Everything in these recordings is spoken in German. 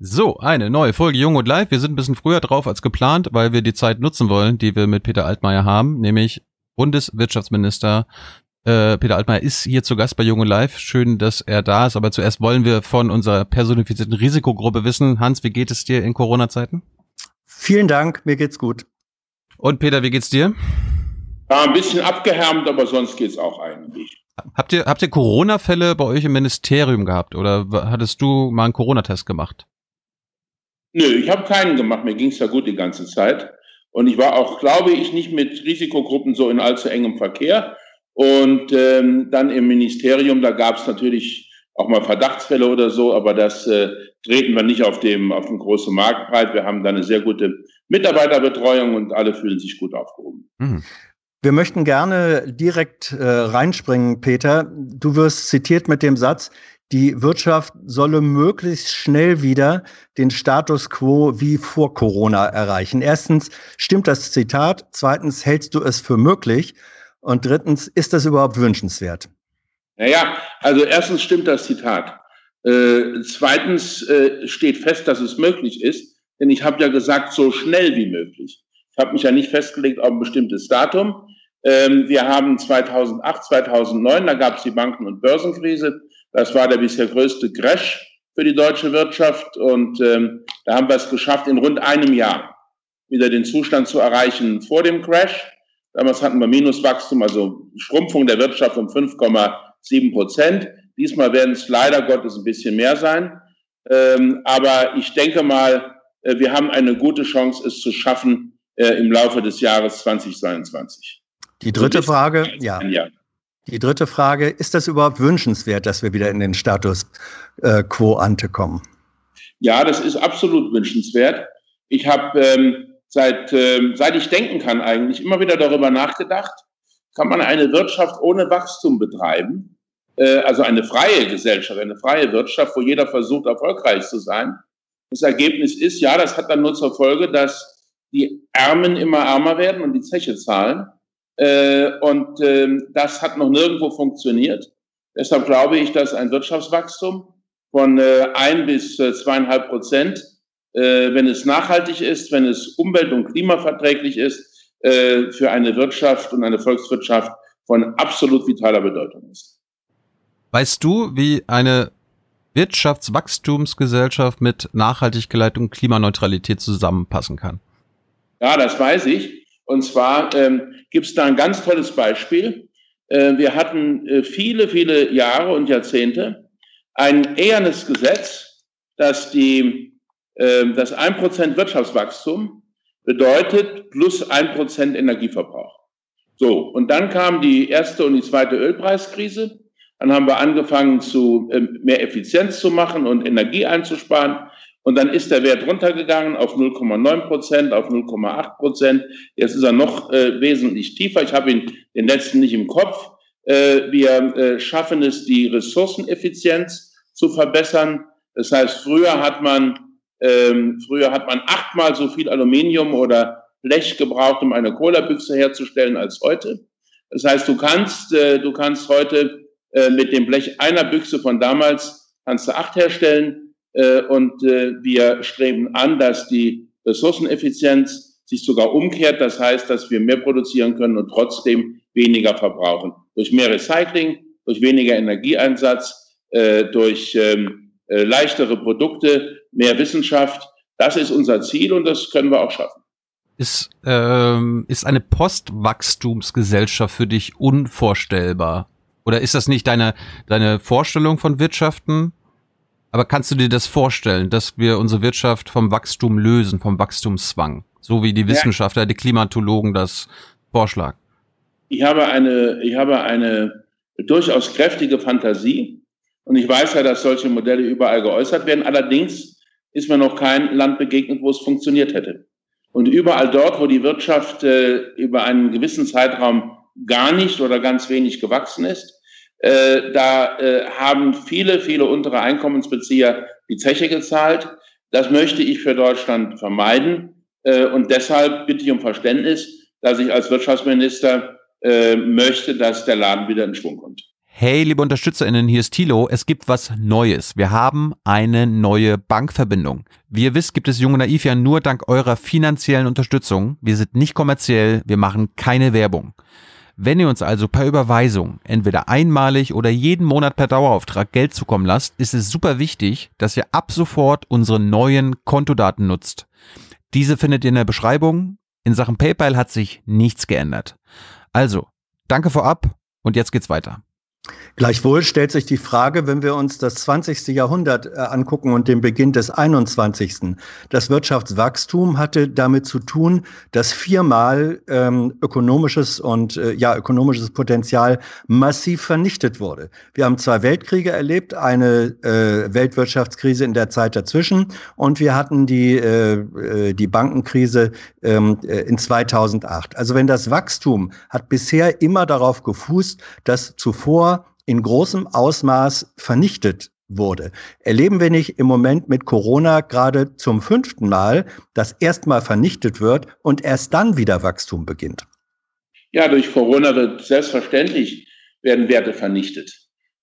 So, eine neue Folge Jung und Live. Wir sind ein bisschen früher drauf als geplant, weil wir die Zeit nutzen wollen, die wir mit Peter Altmaier haben, nämlich Bundeswirtschaftsminister. Äh, Peter Altmaier ist hier zu Gast bei Jung und Live. Schön, dass er da ist. Aber zuerst wollen wir von unserer personifizierten Risikogruppe wissen. Hans, wie geht es dir in Corona-Zeiten? Vielen Dank, mir geht's gut. Und Peter, wie geht's dir? Ja, ein bisschen abgehärmt, aber sonst geht's auch eigentlich. Habt ihr, habt ihr Corona-Fälle bei euch im Ministerium gehabt oder hattest du mal einen Corona-Test gemacht? Nö, ich habe keinen gemacht. Mir ging's ja gut die ganze Zeit. Und ich war auch, glaube ich, nicht mit Risikogruppen so in allzu engem Verkehr. Und ähm, dann im Ministerium, da gab es natürlich auch mal Verdachtsfälle oder so, aber das äh, treten wir nicht auf dem, auf dem großen Markt breit. Wir haben da eine sehr gute Mitarbeiterbetreuung und alle fühlen sich gut aufgehoben. Mhm. Wir möchten gerne direkt äh, reinspringen, Peter. Du wirst zitiert mit dem Satz, die Wirtschaft solle möglichst schnell wieder den Status quo wie vor Corona erreichen. Erstens, stimmt das Zitat? Zweitens, hältst du es für möglich? Und drittens, ist das überhaupt wünschenswert? Naja, also erstens stimmt das Zitat. Äh, zweitens äh, steht fest, dass es möglich ist, denn ich habe ja gesagt, so schnell wie möglich. Ich habe mich ja nicht festgelegt auf ein bestimmtes Datum. Ähm, wir haben 2008, 2009, da gab es die Banken- und Börsenkrise. Das war der bisher größte Crash für die deutsche Wirtschaft. Und ähm, da haben wir es geschafft, in rund einem Jahr wieder den Zustand zu erreichen vor dem Crash. Damals hatten wir Minuswachstum, also Schrumpfung der Wirtschaft um 5,7 Prozent. Diesmal werden es leider Gottes ein bisschen mehr sein. Ähm, aber ich denke mal, äh, wir haben eine gute Chance, es zu schaffen äh, im Laufe des Jahres 2022. Die dritte Frage, ja. ja. Die dritte Frage, ist das überhaupt wünschenswert, dass wir wieder in den Status äh, quo ante kommen? Ja, das ist absolut wünschenswert. Ich habe ähm, seit, ähm, seit ich denken kann eigentlich immer wieder darüber nachgedacht, kann man eine Wirtschaft ohne Wachstum betreiben? Äh, also eine freie Gesellschaft, eine freie Wirtschaft, wo jeder versucht, erfolgreich zu sein. Das Ergebnis ist, ja, das hat dann nur zur Folge, dass die Ärmen immer ärmer werden und die Zeche zahlen. Äh, und äh, das hat noch nirgendwo funktioniert. Deshalb glaube ich, dass ein Wirtschaftswachstum von äh, ein bis äh, zweieinhalb Prozent, äh, wenn es nachhaltig ist, wenn es umwelt- und klimaverträglich ist, äh, für eine Wirtschaft und eine Volkswirtschaft von absolut vitaler Bedeutung ist. Weißt du, wie eine Wirtschaftswachstumsgesellschaft mit Nachhaltigkeit und Klimaneutralität zusammenpassen kann? Ja, das weiß ich. Und zwar ähm, gibt es da ein ganz tolles Beispiel. Äh, wir hatten äh, viele, viele Jahre und Jahrzehnte ein ehernes Gesetz, dass die, äh, das 1% Wirtschaftswachstum bedeutet plus 1% Energieverbrauch. So, und dann kam die erste und die zweite Ölpreiskrise. Dann haben wir angefangen, zu, äh, mehr Effizienz zu machen und Energie einzusparen. Und dann ist der Wert runtergegangen auf 0,9 Prozent, auf 0,8 Prozent. Jetzt ist er noch äh, wesentlich tiefer. Ich habe ihn den letzten nicht im Kopf. Äh, wir äh, schaffen es, die Ressourceneffizienz zu verbessern. Das heißt, früher hat man ähm, früher hat man achtmal so viel Aluminium oder Blech gebraucht, um eine Cola-Büchse herzustellen als heute. Das heißt, du kannst äh, du kannst heute äh, mit dem Blech einer Büchse von damals kannst du acht herstellen und äh, wir streben an, dass die Ressourceneffizienz sich sogar umkehrt. Das heißt, dass wir mehr produzieren können und trotzdem weniger verbrauchen. Durch mehr Recycling, durch weniger Energieeinsatz, äh, durch ähm, leichtere Produkte, mehr Wissenschaft. Das ist unser Ziel und das können wir auch schaffen. Ist, ähm, ist eine Postwachstumsgesellschaft für dich unvorstellbar? Oder ist das nicht deine, deine Vorstellung von Wirtschaften? Aber kannst du dir das vorstellen, dass wir unsere Wirtschaft vom Wachstum lösen, vom Wachstumszwang? So wie die Wissenschaftler, ja. die Klimatologen das vorschlagen. Ich habe eine, ich habe eine durchaus kräftige Fantasie. Und ich weiß ja, dass solche Modelle überall geäußert werden. Allerdings ist mir noch kein Land begegnet, wo es funktioniert hätte. Und überall dort, wo die Wirtschaft äh, über einen gewissen Zeitraum gar nicht oder ganz wenig gewachsen ist, äh, da äh, haben viele, viele untere Einkommensbezieher die Zeche gezahlt. Das möchte ich für Deutschland vermeiden. Äh, und deshalb bitte ich um Verständnis, dass ich als Wirtschaftsminister äh, möchte, dass der Laden wieder in Schwung kommt. Hey, liebe UnterstützerInnen, hier ist Thilo. Es gibt was Neues. Wir haben eine neue Bankverbindung. Wie ihr wisst, gibt es Junge Naiv ja nur dank eurer finanziellen Unterstützung. Wir sind nicht kommerziell, wir machen keine Werbung. Wenn ihr uns also per Überweisung entweder einmalig oder jeden Monat per Dauerauftrag Geld zukommen lasst, ist es super wichtig, dass ihr ab sofort unsere neuen Kontodaten nutzt. Diese findet ihr in der Beschreibung. In Sachen PayPal hat sich nichts geändert. Also, danke vorab und jetzt geht's weiter. Gleichwohl stellt sich die Frage, wenn wir uns das 20. Jahrhundert äh, angucken und den Beginn des 21. Das Wirtschaftswachstum hatte damit zu tun, dass viermal ähm, ökonomisches und äh, ja ökonomisches Potenzial massiv vernichtet wurde. Wir haben zwei Weltkriege erlebt, eine äh, Weltwirtschaftskrise in der Zeit dazwischen und wir hatten die äh, äh die Bankenkrise ähm, äh, in 2008. Also wenn das Wachstum hat bisher immer darauf gefußt, dass zuvor in großem Ausmaß vernichtet wurde. Erleben wir nicht im Moment mit Corona gerade zum fünften Mal, dass erstmal vernichtet wird und erst dann wieder Wachstum beginnt? Ja, durch Corona wird selbstverständlich werden Werte vernichtet.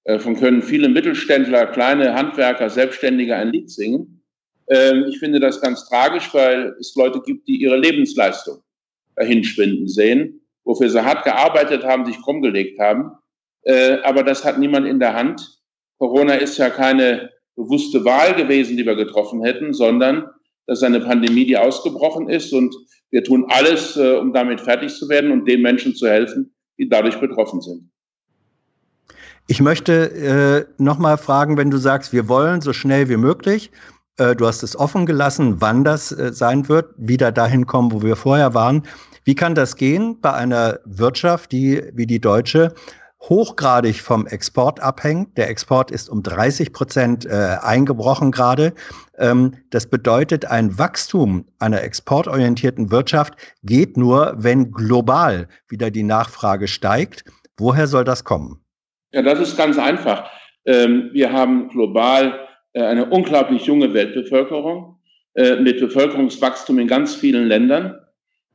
Davon können viele Mittelständler, kleine Handwerker, Selbstständige ein Lied singen. Ähm, ich finde das ganz tragisch, weil es Leute gibt, die ihre Lebensleistung dahinschwinden sehen, wofür sie hart gearbeitet haben, sich krumm gelegt haben äh, aber das hat niemand in der Hand. Corona ist ja keine bewusste Wahl gewesen, die wir getroffen hätten, sondern das ist eine Pandemie, die ausgebrochen ist und wir tun alles, äh, um damit fertig zu werden und den Menschen zu helfen, die dadurch betroffen sind. Ich möchte äh, nochmal fragen, wenn du sagst, wir wollen so schnell wie möglich, äh, du hast es offen gelassen, wann das äh, sein wird, wieder dahin kommen, wo wir vorher waren. Wie kann das gehen bei einer Wirtschaft, die wie die deutsche hochgradig vom Export abhängt. Der Export ist um 30 Prozent äh, eingebrochen gerade. Ähm, das bedeutet, ein Wachstum einer exportorientierten Wirtschaft geht nur, wenn global wieder die Nachfrage steigt. Woher soll das kommen? Ja, das ist ganz einfach. Ähm, wir haben global äh, eine unglaublich junge Weltbevölkerung äh, mit Bevölkerungswachstum in ganz vielen Ländern.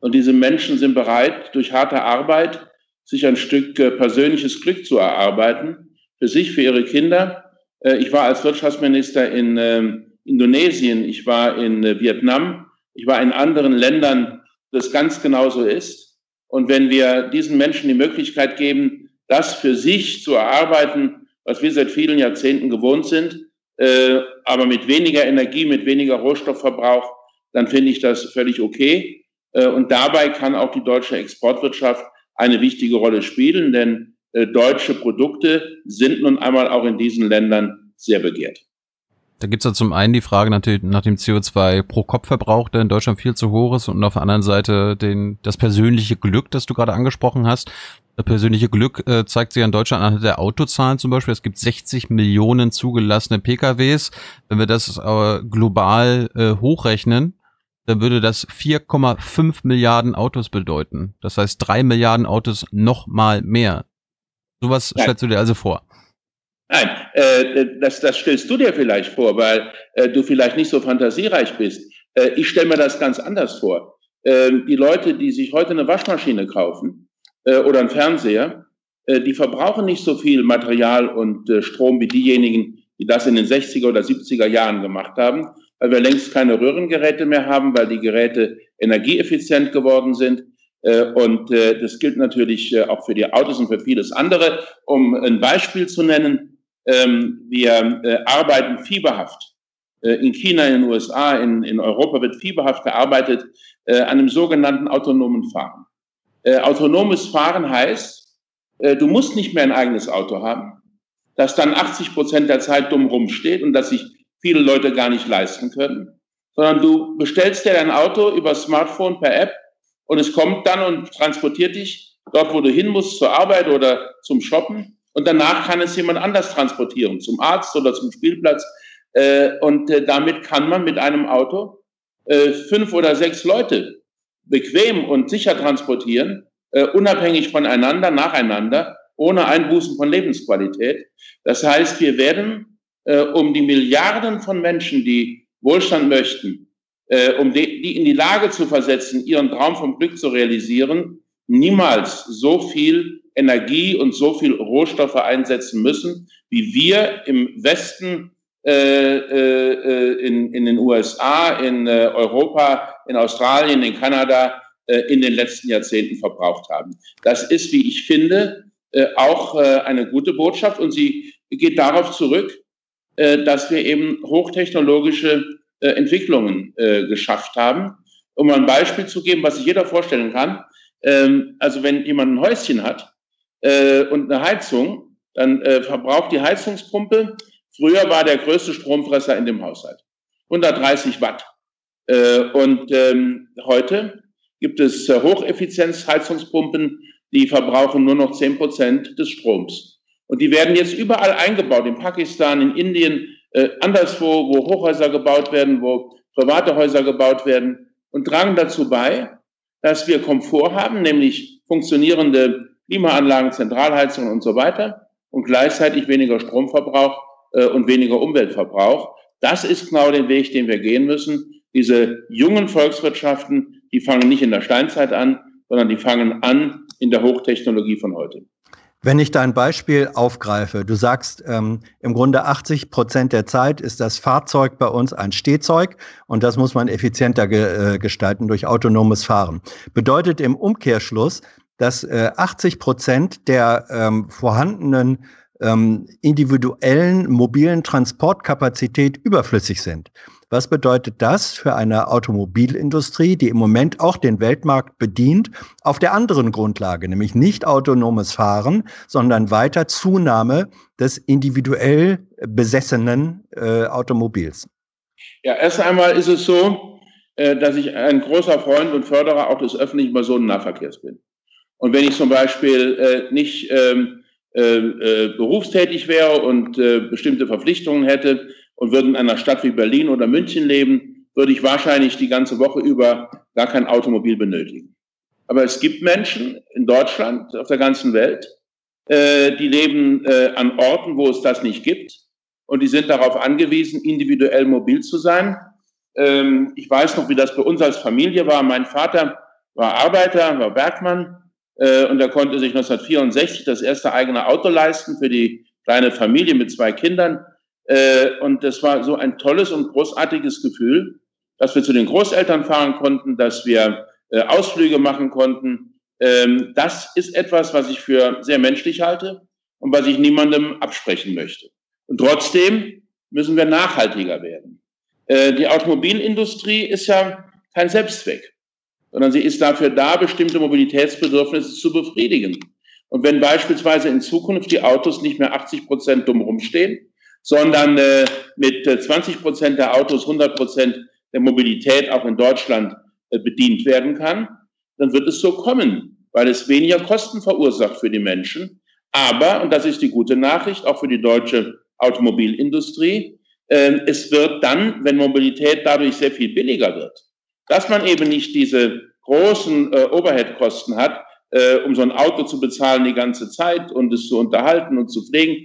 Und diese Menschen sind bereit, durch harte Arbeit sich ein Stück äh, persönliches Glück zu erarbeiten, für sich, für ihre Kinder. Äh, ich war als Wirtschaftsminister in ähm, Indonesien, ich war in äh, Vietnam, ich war in anderen Ländern, das ganz genauso ist. Und wenn wir diesen Menschen die Möglichkeit geben, das für sich zu erarbeiten, was wir seit vielen Jahrzehnten gewohnt sind, aber mit weniger Energie, mit weniger Rohstoffverbrauch, dann finde ich das völlig okay. Und dabei kann auch die deutsche Exportwirtschaft eine wichtige Rolle spielen, denn äh, deutsche Produkte sind nun einmal auch in diesen Ländern sehr begehrt. Da gibt's ja zum einen die Frage natürlich nach dem CO2 pro Kopfverbrauch, der in Deutschland viel zu hoch ist und auf der anderen Seite den, das persönliche Glück, das du gerade angesprochen hast. Das persönliche Glück äh, zeigt sich in Deutschland anhand der Autozahlen zum Beispiel. Es gibt 60 Millionen zugelassene PKWs. Wenn wir das äh, global äh, hochrechnen, dann würde das 4,5 Milliarden Autos bedeuten. Das heißt drei Milliarden Autos noch mal mehr. Sowas Nein. stellst du dir also vor? Nein, äh, das, das stellst du dir vielleicht vor, weil äh, du vielleicht nicht so fantasiereich bist. Äh, ich stelle mir das ganz anders vor. Äh, die Leute, die sich heute eine Waschmaschine kaufen äh, oder einen Fernseher, äh, die verbrauchen nicht so viel Material und äh, Strom wie diejenigen, die das in den 60er oder 70er Jahren gemacht haben weil wir längst keine Röhrengeräte mehr haben, weil die Geräte energieeffizient geworden sind. Äh, und äh, das gilt natürlich äh, auch für die Autos und für vieles andere. Um ein Beispiel zu nennen, ähm, wir arbeiten fieberhaft. In China, in den USA, in, in Europa wird fieberhaft gearbeitet an einem sogenannten autonomen Fahren. Autonomes Fahren heißt, du musst nicht mehr ein eigenes Auto haben, das dann 80 Prozent der Zeit dumm rumsteht und das sich viele Leute gar nicht leisten können, sondern du bestellst dir dein Auto über Smartphone per App und es kommt dann und transportiert dich dort, wo du hin musst, zur Arbeit oder zum Shoppen. Und danach kann es jemand anders transportieren, zum Arzt oder zum Spielplatz. Äh, und äh, damit kann man mit einem Auto äh, fünf oder sechs Leute bequem und sicher transportieren, unabhängig voneinander, nacheinander, ohne Einbußen von Lebensqualität. Das heißt, wir werden äh, um die Milliarden von Menschen, die Wohlstand möchten, äh, um die, die in die Lage zu versetzen, ihren Traum vom Glück zu realisieren, niemals so viel Energie und so viel Rohstoffe einsetzen müssen, wie wir im Westen äh, äh, in, in den USA, in äh, Europa, in Australien, in Kanada äh, in den letzten Jahrzehnten verbraucht haben. Das ist, wie ich finde, äh, auch äh, eine gute Botschaft und sie geht darauf zurück, äh, dass wir eben hochtechnologische äh, Entwicklungen äh, geschafft haben. Um ein Beispiel zu geben, was sich jeder vorstellen kann. Ähm, also wenn jemand ein Häuschen hat äh, und eine Heizung, dann äh, verbraucht die Heizungspumpe. Früher war der größte Stromfresser in dem Haushalt. 130 Watt. Äh, und ähm, heute gibt es äh, Hocheffizienzheizungspumpen, die verbrauchen nur noch 10 Prozent des Stroms. Und die werden jetzt überall eingebaut, in Pakistan, in Indien, äh, anderswo, wo Hochhäuser gebaut werden, wo private Häuser gebaut werden und tragen dazu bei, dass wir Komfort haben, nämlich funktionierende Klimaanlagen, Zentralheizungen und so weiter und gleichzeitig weniger Stromverbrauch äh, und weniger Umweltverbrauch. Das ist genau der Weg, den wir gehen müssen. Diese jungen Volkswirtschaften, die fangen nicht in der Steinzeit an, sondern die fangen an in der Hochtechnologie von heute. Wenn ich dein Beispiel aufgreife, du sagst, ähm, im Grunde 80 Prozent der Zeit ist das Fahrzeug bei uns ein Stehzeug und das muss man effizienter ge äh, gestalten durch autonomes Fahren. Bedeutet im Umkehrschluss, dass äh, 80 Prozent der ähm, vorhandenen ähm, individuellen mobilen Transportkapazität überflüssig sind. Was bedeutet das für eine Automobilindustrie, die im Moment auch den Weltmarkt bedient, auf der anderen Grundlage, nämlich nicht autonomes Fahren, sondern weiter Zunahme des individuell besessenen äh, Automobils? Ja, erst einmal ist es so, äh, dass ich ein großer Freund und Förderer auch des öffentlichen Personennahverkehrs bin. Und wenn ich zum Beispiel äh, nicht ähm, äh, äh, berufstätig wäre und äh, bestimmte Verpflichtungen hätte, und würde in einer Stadt wie Berlin oder München leben, würde ich wahrscheinlich die ganze Woche über gar kein Automobil benötigen. Aber es gibt Menschen in Deutschland, auf der ganzen Welt, äh, die leben äh, an Orten, wo es das nicht gibt. Und die sind darauf angewiesen, individuell mobil zu sein. Ähm, ich weiß noch, wie das bei uns als Familie war. Mein Vater war Arbeiter, war Bergmann. Äh, und er konnte sich 1964 das erste eigene Auto leisten für die kleine Familie mit zwei Kindern. Äh, und das war so ein tolles und großartiges Gefühl, dass wir zu den Großeltern fahren konnten, dass wir äh, Ausflüge machen konnten. Ähm, das ist etwas, was ich für sehr menschlich halte und was ich niemandem absprechen möchte. Und trotzdem müssen wir nachhaltiger werden. Äh, die Automobilindustrie ist ja kein Selbstzweck, sondern sie ist dafür da, bestimmte Mobilitätsbedürfnisse zu befriedigen. Und wenn beispielsweise in Zukunft die Autos nicht mehr 80 Prozent dumm rumstehen, sondern äh, mit 20 äh, Prozent der Autos 100 Prozent der Mobilität auch in Deutschland äh, bedient werden kann, dann wird es so kommen, weil es weniger Kosten verursacht für die Menschen. Aber, und das ist die gute Nachricht, auch für die deutsche Automobilindustrie, äh, es wird dann, wenn Mobilität dadurch sehr viel billiger wird, dass man eben nicht diese großen äh, Overhead-Kosten hat, äh, um so ein Auto zu bezahlen die ganze Zeit und es zu unterhalten und zu pflegen,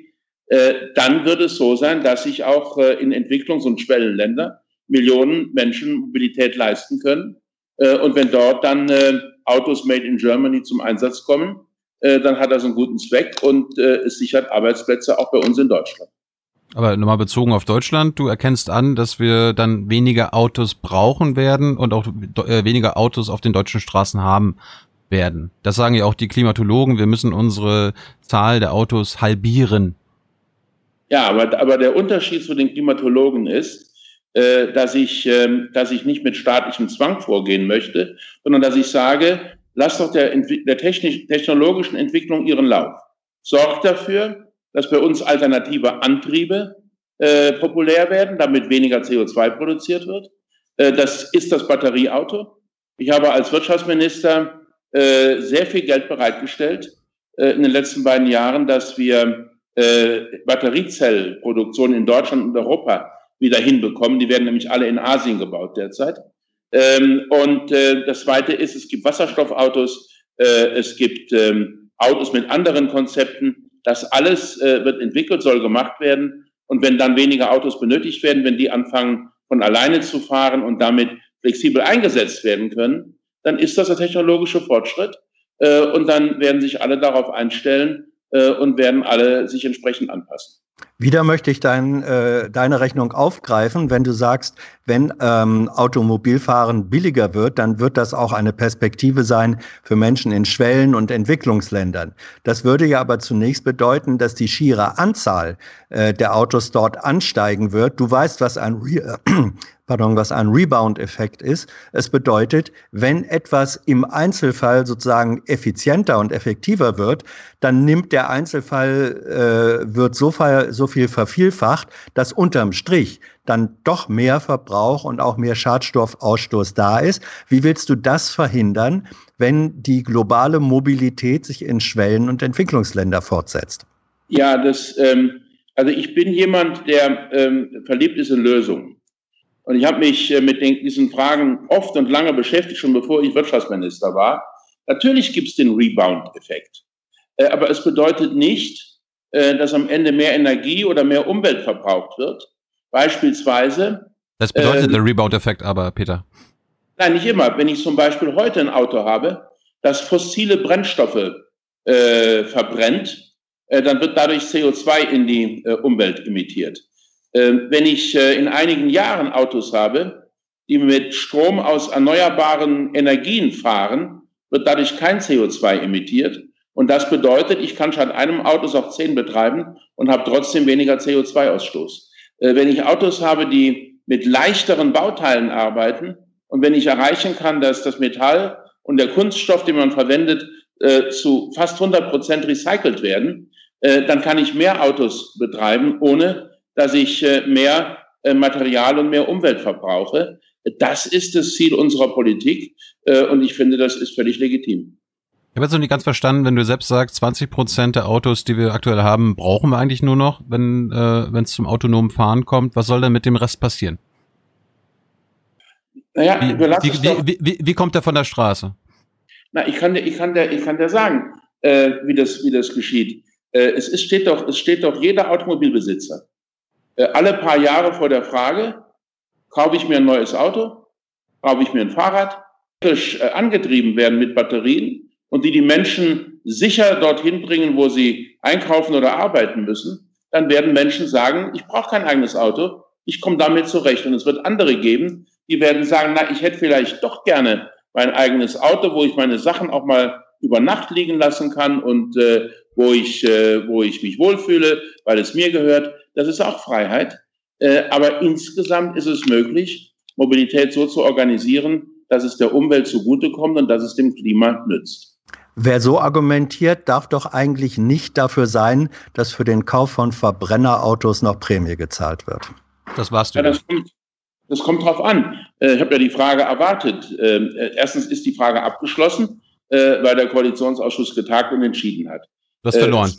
dann wird es so sein, dass sich auch äh, in Entwicklungs- und Schwellenländer Millionen Menschen Mobilität leisten können. Äh, und wenn dort dann Autos made in Germany zum Einsatz kommen, dann hat das einen guten Zweck und es sichert Arbeitsplätze auch bei uns in Deutschland. Aber nochmal bezogen auf Deutschland, du erkennst an, dass wir dann weniger Autos brauchen werden und auch weniger Autos auf den deutschen Straßen haben werden. Das sagen ja auch die Klimatologen, wir müssen unsere Zahl der Autos halbieren ja, aber, aber der Unterschied zu den Klimatologen ist, äh, dass, ich, äh, dass ich nicht mit staatlichem Zwang vorgehen möchte, sondern dass ich sage, lass doch der, der technisch, technologischen Entwicklung ihren Lauf. Sorgt dafür, dass bei uns alternative Antriebe äh, populär werden, damit weniger CO2 produziert wird. Äh, das ist das Batterieauto. Ich habe als Wirtschaftsminister äh, sehr viel Geld bereitgestellt äh, in den letzten beiden Jahren, dass wir äh, Batteriezellproduktion in Deutschland und Europa wieder hinbekommen. Die werden nämlich alle in Asien gebaut derzeit. Ähm, und äh, das Zweite ist, es gibt Wasserstoffautos, äh, es gibt ähm, Autos mit anderen Konzepten. Das alles äh, wird entwickelt, soll gemacht werden. Und wenn dann weniger Autos benötigt werden, wenn die anfangen von alleine zu fahren und damit flexibel eingesetzt werden können, dann ist das ein technologischer Fortschritt. äh, und dann werden sich alle darauf einstellen und werden alle sich entsprechend anpassen. Wieder möchte ich dein, äh, deine Rechnung aufgreifen, wenn du sagst, wenn ähm, Automobilfahren billiger wird, dann wird das auch eine Perspektive sein für Menschen in Schwellen- und Entwicklungsländern. Das würde ja aber zunächst bedeuten, dass die schiere Anzahl äh, der Autos dort ansteigen wird. Du weißt, was ein Re pardon, ein Rebound-Effekt ist. Es bedeutet, wenn etwas im Einzelfall sozusagen effizienter und effektiver wird, dann nimmt der Einzelfall, äh, wird so, so viel vervielfacht, dass unterm Strich dann doch mehr Verbrauch und auch mehr Schadstoffausstoß da ist. Wie willst du das verhindern, wenn die globale Mobilität sich in Schwellen- und Entwicklungsländer fortsetzt? Ja, das, ähm, also ich bin jemand, der ähm, verliebt ist in Lösungen. Und ich habe mich äh, mit den, diesen Fragen oft und lange beschäftigt, schon bevor ich Wirtschaftsminister war. Natürlich gibt es den Rebound-Effekt. Äh, aber es bedeutet nicht, dass am Ende mehr Energie oder mehr Umwelt verbraucht wird. Beispielsweise. Das bedeutet äh, der Rebound-Effekt aber, Peter. Nein, nicht immer. Wenn ich zum Beispiel heute ein Auto habe, das fossile Brennstoffe äh, verbrennt, äh, dann wird dadurch CO2 in die äh, Umwelt emittiert. Ähm, wenn ich äh, in einigen Jahren Autos habe, die mit Strom aus erneuerbaren Energien fahren, wird dadurch kein CO2 emittiert. Und das bedeutet, ich kann statt einem Autos auch zehn betreiben und habe trotzdem weniger CO2-Ausstoß. Äh, wenn ich Autos habe, die mit leichteren Bauteilen arbeiten und wenn ich erreichen kann, dass das Metall und der Kunststoff, den man verwendet, äh, zu fast 100 Prozent recycelt werden, dann kann ich mehr Autos betreiben, ohne dass ich äh, mehr äh, Material und mehr Umwelt verbrauche. Das ist das Ziel unserer Politik äh, und ich finde, das ist völlig legitim. Ich habe jetzt noch nicht ganz verstanden, wenn du selbst sagst, 20 Prozent der Autos, die wir aktuell haben, brauchen wir eigentlich nur noch, wenn äh, es zum autonomen Fahren kommt. Was soll denn mit dem Rest passieren? Naja, wie, wie, wie, wie, wie kommt der von der Straße? Na, ich kann dir, ich kann dir, ich kann dir sagen, äh, wie das, wie das geschieht. Äh, es ist, steht doch, es steht doch jeder Automobilbesitzer äh, alle paar Jahre vor der Frage, kaufe ich mir ein neues Auto, kaufe ich mir ein Fahrrad, äh, angetrieben werden mit Batterien und die die Menschen sicher dorthin bringen, wo sie einkaufen oder arbeiten müssen, dann werden Menschen sagen, ich brauche kein eigenes Auto, ich komme damit zurecht. Und es wird andere geben, die werden sagen, na, ich hätte vielleicht doch gerne mein eigenes Auto, wo ich meine Sachen auch mal über Nacht liegen lassen kann und äh, wo ich, äh, wo ich mich wohlfühle, weil es mir gehört. Das ist auch Freiheit. Äh, aber insgesamt ist es möglich, Mobilität so zu organisieren, dass es der Umwelt zugutekommt und dass es dem Klima nützt. Wer so argumentiert, darf doch eigentlich nicht dafür sein, dass für den Kauf von Verbrennerautos noch Prämie gezahlt wird. Das warst du. Ja, das, kommt, das kommt drauf an. Äh, ich habe ja die Frage erwartet. Ähm, äh, erstens ist die Frage abgeschlossen, weil der Koalitionsausschuss getagt und entschieden hat. Du hast verloren.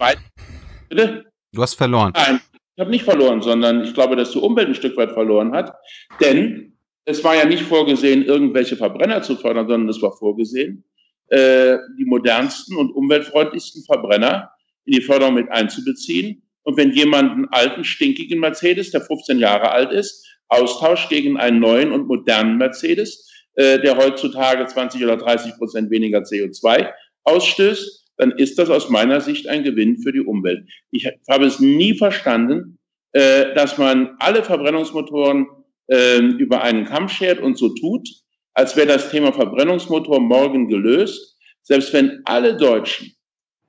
Bitte? Du hast verloren. Nein, ich habe nicht verloren, sondern ich glaube, dass die Umwelt ein Stück weit verloren hat. Denn es war ja nicht vorgesehen, irgendwelche Verbrenner zu fördern, sondern es war vorgesehen, äh, die modernsten und umweltfreundlichsten Verbrenner in die Förderung mit einzubeziehen. Und wenn jemand einen alten, stinkigen Mercedes, der 15 Jahre alt ist, austauscht gegen einen neuen und modernen Mercedes, äh, der heutzutage 20 oder 30 Prozent weniger CO2 ausstößt, dann ist das aus meiner Sicht ein Gewinn für die Umwelt. Ich habe es nie verstanden, äh, dass man alle Verbrennungsmotoren äh, über einen Kamm schert und so tut, als wäre das Thema Verbrennungsmotor morgen gelöst. Selbst wenn alle Deutschen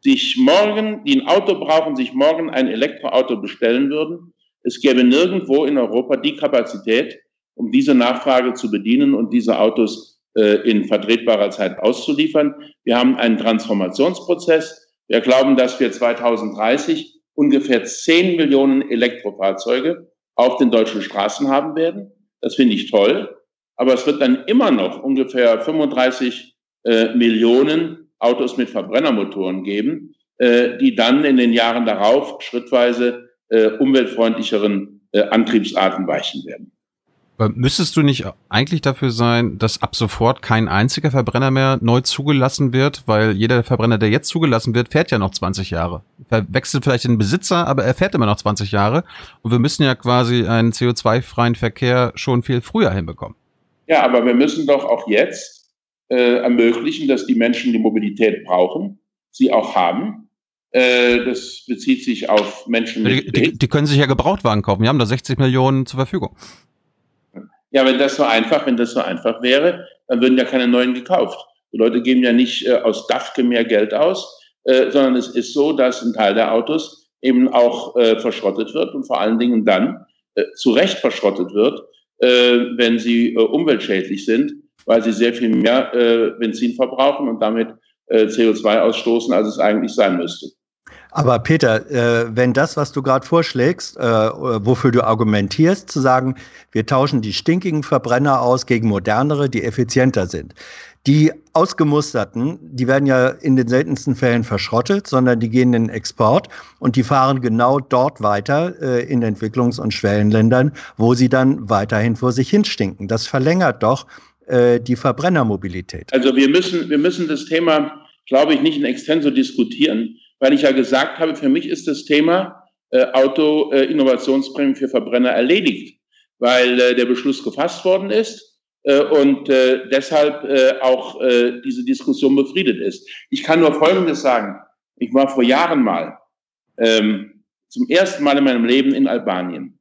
sich morgen, die ein Auto brauchen, sich morgen ein Elektroauto bestellen würden, es gäbe nirgendwo in Europa die Kapazität, um diese Nachfrage zu bedienen und diese Autos äh, in vertretbarer Zeit auszuliefern. Wir haben einen Transformationsprozess. Wir glauben, dass wir 2030 ungefähr 10 Millionen Elektrofahrzeuge auf den deutschen Straßen haben werden. Das finde ich toll. Aber es wird dann immer noch ungefähr 35 äh, Millionen Autos mit Verbrennermotoren geben, äh, die dann in den Jahren darauf schrittweise äh, umweltfreundlicheren äh, Antriebsarten weichen werden. Müsstest du nicht eigentlich dafür sein, dass ab sofort kein einziger Verbrenner mehr neu zugelassen wird, weil jeder Verbrenner, der jetzt zugelassen wird, fährt ja noch 20 Jahre. Er wechselt vielleicht den Besitzer, aber er fährt immer noch 20 Jahre. Und wir müssen ja quasi einen CO2-freien Verkehr schon viel früher hinbekommen. Ja, aber wir müssen doch auch jetzt äh, ermöglichen, dass die Menschen die Mobilität brauchen, sie auch haben. Äh, das bezieht sich auf Menschen mit. Die, die, die können sich ja Gebrauchtwagen kaufen. Wir haben da 60 Millionen zur Verfügung. Ja, wenn das so einfach, wenn das so einfach wäre, dann würden ja keine neuen gekauft. Die Leute geben ja nicht äh, aus Dafke mehr Geld aus, äh, sondern es ist so, dass ein Teil der Autos eben auch äh, verschrottet wird und vor allen Dingen dann äh, zu Recht verschrottet wird, wenn sie äh, umweltschädlich sind, weil sie sehr viel mehr äh, Benzin verbrauchen und damit äh, CO2 ausstoßen, als es eigentlich sein müsste. Aber Peter, äh, wenn das, was du gerade vorschlägst, äh, wofür du argumentierst, zu sagen, wir tauschen die stinkigen Verbrenner aus gegen modernere, die effizienter sind. Die ausgemusterten, die werden ja in den seltensten Fällen verschrottet, sondern die gehen in den Export und die fahren genau dort weiter äh, in Entwicklungs- und Schwellenländern, wo sie dann weiterhin vor sich hinstinken. Das verlängert doch äh, die Verbrennermobilität. Also wir müssen, wir müssen das Thema, glaube ich, nicht in extenso diskutieren weil ich ja gesagt habe, für mich ist das Thema äh, Auto-Innovationsprämie äh, für Verbrenner erledigt, weil äh, der Beschluss gefasst worden ist und äh, deshalb äh, auch äh, diese Diskussion befriedet ist. Ich kann nur Folgendes sagen. Ich war vor Jahren mal ähm, zum ersten Mal in meinem Leben in Albanien.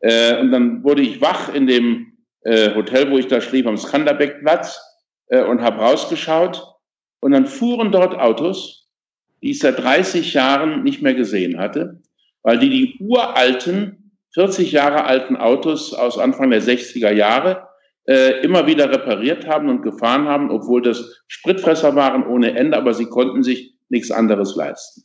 Äh, und dann wurde ich wach in dem äh, Hotel, wo ich da schlief, am Skanderbeg-Platz äh, und habe rausgeschaut. Und dann fuhren dort Autos, die ich seit 30 Jahren nicht mehr gesehen hatte, weil die die uralten, 40 Jahre alten Autos aus Anfang der 60er Jahre äh, immer wieder repariert haben und gefahren haben, obwohl das Spritfresser waren ohne Ende, aber sie konnten sich nichts anderes leisten.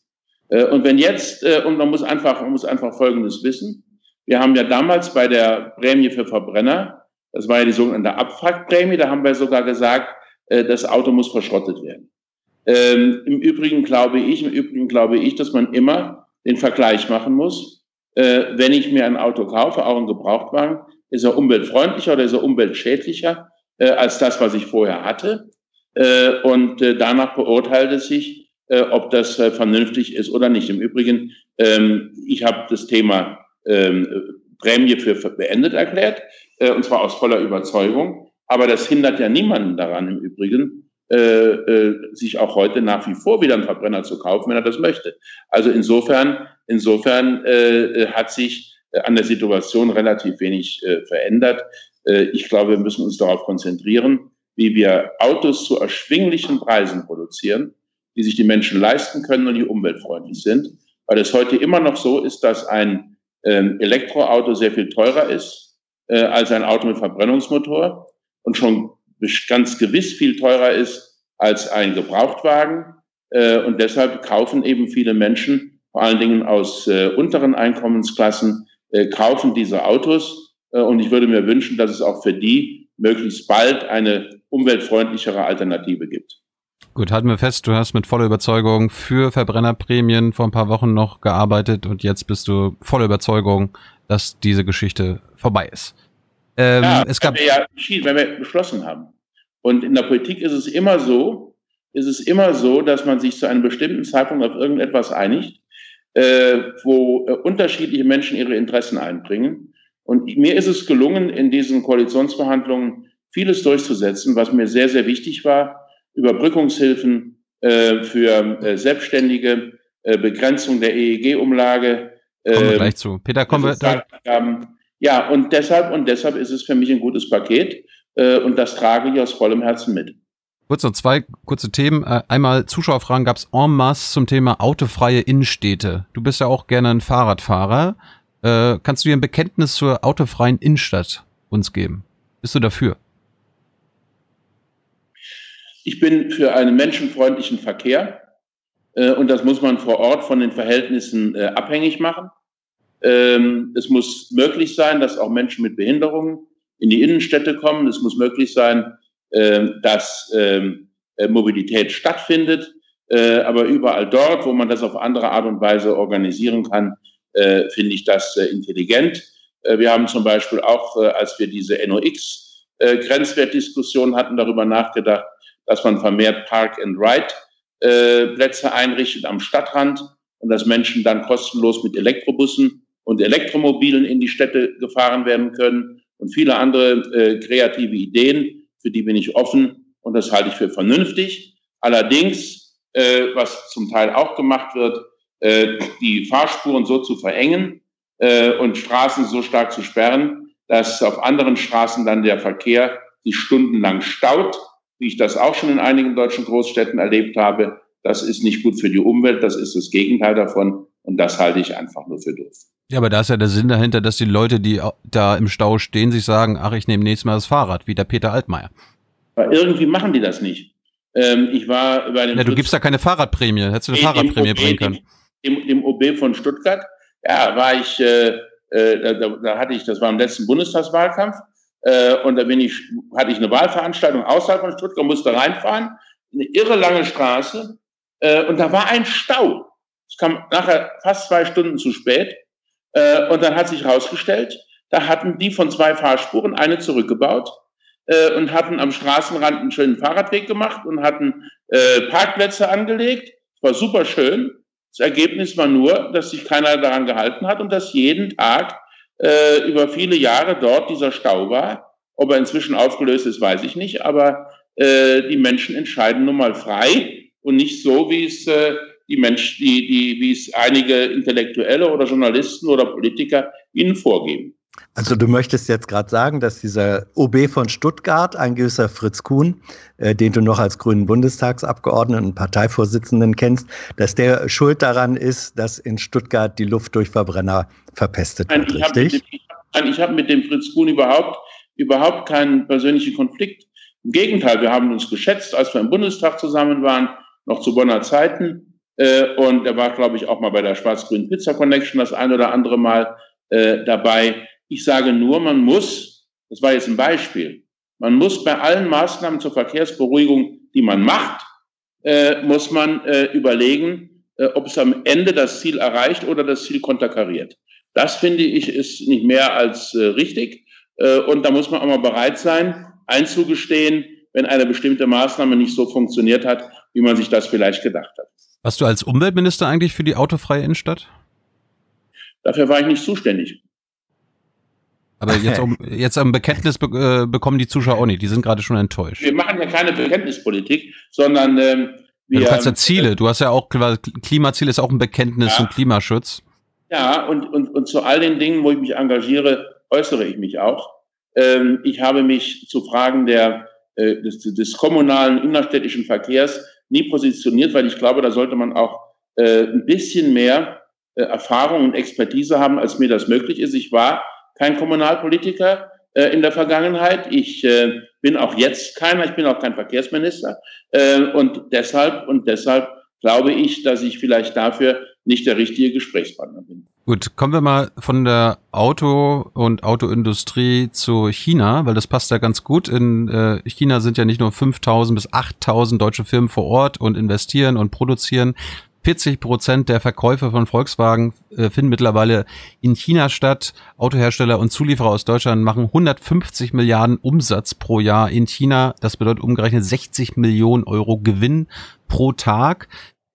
Äh, und wenn jetzt, äh, und man muss einfach, man muss einfach Folgendes wissen, wir haben ja damals bei der Prämie für Verbrenner, das war ja die sogenannte Abwrackprämie, da haben wir sogar gesagt, äh, das Auto muss verschrottet werden. Ähm, Im Übrigen glaube ich, im Übrigen glaube ich, dass man immer den Vergleich machen muss. Äh, wenn ich mir ein Auto kaufe, auch ein Gebrauchtwagen, ist er umweltfreundlicher oder ist er umweltschädlicher äh, als das, was ich vorher hatte. Äh, und äh, danach beurteilt es sich, äh, ob das äh, vernünftig ist oder nicht. Im Übrigen, ähm, ich habe das Thema ähm, Prämie für beendet erklärt, und zwar aus voller Überzeugung. Aber das hindert ja niemanden daran, im Übrigen, äh, äh, sich auch heute nach wie vor wieder einen Verbrenner zu kaufen, wenn er das möchte. Also insofern, insofern äh, hat sich äh, an der Situation relativ wenig äh, verändert. Äh, ich glaube, wir müssen uns darauf konzentrieren, wie wir Autos zu erschwinglichen Preisen produzieren, die sich die Menschen leisten können und die umweltfreundlich sind. Weil es heute immer noch so ist, dass ein ähm, Elektroauto sehr viel teurer ist äh, als ein Auto mit Verbrennungsmotor und schon ganz gewiss viel teurer ist als ein Gebrauchtwagen. Äh, und deshalb kaufen eben viele Menschen, vor allen Dingen aus äh, unteren Einkommensklassen, äh, kaufen diese Autos. und ich würde mir wünschen, dass es auch für die möglichst bald eine umweltfreundlichere Alternative gibt. Gut, halten wir fest, du hast mit voller Überzeugung für Verbrennerprämien vor ein paar Wochen noch gearbeitet und jetzt bist du voller Überzeugung, dass diese Geschichte vorbei ist. Ähm, ja, es gab wir ja wenn wir beschlossen haben. Und in der Politik ist es immer so, ist es immer so, dass man sich zu einem bestimmten Zeitpunkt auf irgendetwas einigt, äh, wo äh, unterschiedliche Menschen ihre Interessen einbringen. Und mir ist es gelungen, in diesen Koalitionsverhandlungen vieles durchzusetzen, was mir sehr, sehr wichtig war. Überbrückungshilfen äh, für äh, Selbstständige, äh, Begrenzung der EEG-Umlage. Kommen wir gleich zu. Peter, kommen wir da. Ja, und deshalb, und deshalb ist es für mich ein gutes Paket äh, und das trage ich aus vollem Herzen mit. Kurz noch zwei kurze Themen. Äh, einmal Zuschauerfragen gab es en masse zum Thema autofreie Innenstädte. Du bist ja auch gerne ein Fahrradfahrer. Äh, kannst du dir ein Bekenntnis zur autofreien Innenstadt uns geben? Bist du dafür? Ich bin für einen menschenfreundlichen Verkehr äh, und das muss man vor Ort von den Verhältnissen äh, abhängig machen. Ähm, es muss möglich sein, dass auch Menschen mit Behinderungen in die Innenstädte kommen. Es muss möglich sein, dass ähm, äh, Mobilität stattfindet. Äh, aber überall dort, wo man das auf andere Art und Weise organisieren kann, äh, finde ich das intelligent. Wir haben zum Beispiel auch, als wir diese NOx-Grenzwertdiskussion hatten, darüber nachgedacht, dass man vermehrt Park-and-Ride-Plätze einrichtet am Stadtrand und dass Menschen dann kostenlos mit Elektrobussen und Elektromobilen in die Städte gefahren werden können und viele andere kreative Ideen, für die bin ich offen und das halte ich für vernünftig. Allerdings, äh, was zum Teil auch gemacht wird, äh, die Fahrspuren so zu verengen äh, und Straßen so stark zu sperren, dass auf anderen Straßen dann der Verkehr sich stundenlang staut, wie ich das auch schon in einigen deutschen Großstädten erlebt habe. Das ist nicht gut für die Umwelt, das ist das Gegenteil davon und das halte ich einfach nur für doof. Ja, aber da ist ja der Sinn dahinter, dass die Leute, die da im Stau stehen, sich sagen, ach, ich nehme nächstes Mal das Fahrrad, wie der Peter Altmaier. Aber irgendwie machen die das nicht. Ähm, ich war bei dem. Ja, du gibst da keine Fahrradprämie. Hättest du eine Fahrradprämie OB, bringen können? Dem, dem, OB von Stuttgart, ja, war ich, äh, äh, da, da hatte ich, das war im letzten Bundestagswahlkampf, äh, und da bin ich, hatte ich eine Wahlveranstaltung außerhalb von Stuttgart, musste reinfahren, eine irre lange Straße, äh, und da war ein Stau. Es kam nachher fast zwei Stunden zu spät. Äh, und dann hat sich herausgestellt, da hatten die von zwei Fahrspuren eine zurückgebaut äh, und hatten am Straßenrand einen schönen Fahrradweg gemacht und hatten äh, Parkplätze angelegt. War super schön. Das Ergebnis war nur, dass sich keiner daran gehalten hat und dass jeden Tag äh, über viele Jahre dort dieser Stau war. Ob er inzwischen aufgelöst ist, weiß ich nicht, aber äh, die Menschen entscheiden nun mal frei und nicht so, wie es äh, die Menschen, die, die, wie es einige Intellektuelle oder Journalisten oder Politiker ihnen vorgeben. Also du möchtest jetzt gerade sagen, dass dieser OB von Stuttgart, ein gewisser Fritz Kuhn, äh, den du noch als grünen Bundestagsabgeordneten und Parteivorsitzenden kennst, dass der schuld daran ist, dass in Stuttgart die Luft durch Verbrenner verpestet wird, ich richtig? Hab ich habe mit dem Fritz Kuhn überhaupt, überhaupt keinen persönlichen Konflikt. Im Gegenteil, wir haben uns geschätzt, als wir im Bundestag zusammen waren, noch zu Bonner Zeiten. Äh, und er war, glaube ich, auch mal bei der Schwarz-Grünen Pizza Connection das ein oder andere Mal äh, dabei. Ich sage nur, man muss, das war jetzt ein Beispiel, man muss bei allen Maßnahmen zur Verkehrsberuhigung, die man macht, äh, muss man äh, überlegen, äh, ob es am Ende das Ziel erreicht oder das Ziel konterkariert. Das finde ich ist nicht mehr als äh, richtig. Und da muss man auch mal bereit sein, einzugestehen, wenn eine bestimmte Maßnahme nicht so funktioniert hat, wie man sich das vielleicht gedacht hat. Warst du als Umweltminister eigentlich für die autofreie Innenstadt? Dafür war ich nicht zuständig. Aber jetzt, um, jetzt am Bekenntnis be äh, bekommen die Zuschauer auch nicht. Die sind gerade schon enttäuscht. Wir machen ja keine Bekenntnispolitik, sondern ähm, wir. Ja, du hast ja Ziele. Du hast ja auch Klimaziel ist auch ein Bekenntnis ja. zum Klimaschutz. Ja, und, und, und zu all den Dingen, wo ich mich engagiere, äußere ich mich auch. Ähm, ich habe mich zu Fragen der, äh, des, des kommunalen innerstädtischen Verkehrs nie positioniert, weil ich glaube, da sollte man auch äh, ein bisschen mehr äh, Erfahrung und Expertise haben, als mir das möglich ist. Ich war kein Kommunalpolitiker äh, in der Vergangenheit. Ich äh, bin auch jetzt keiner, ich bin auch kein Verkehrsminister. Äh, und deshalb, und deshalb glaube ich, dass ich vielleicht dafür nicht der richtige Gesprächspartner bin. Gut, kommen wir mal von der Auto- und Autoindustrie zu China, weil das passt ja ganz gut. In äh, China sind ja nicht nur 5000 bis 8000 deutsche Firmen vor Ort und investieren und produzieren. 40 Prozent der Verkäufe von Volkswagen äh, finden mittlerweile in China statt. Autohersteller und Zulieferer aus Deutschland machen 150 Milliarden Umsatz pro Jahr in China. Das bedeutet umgerechnet 60 Millionen Euro Gewinn pro Tag.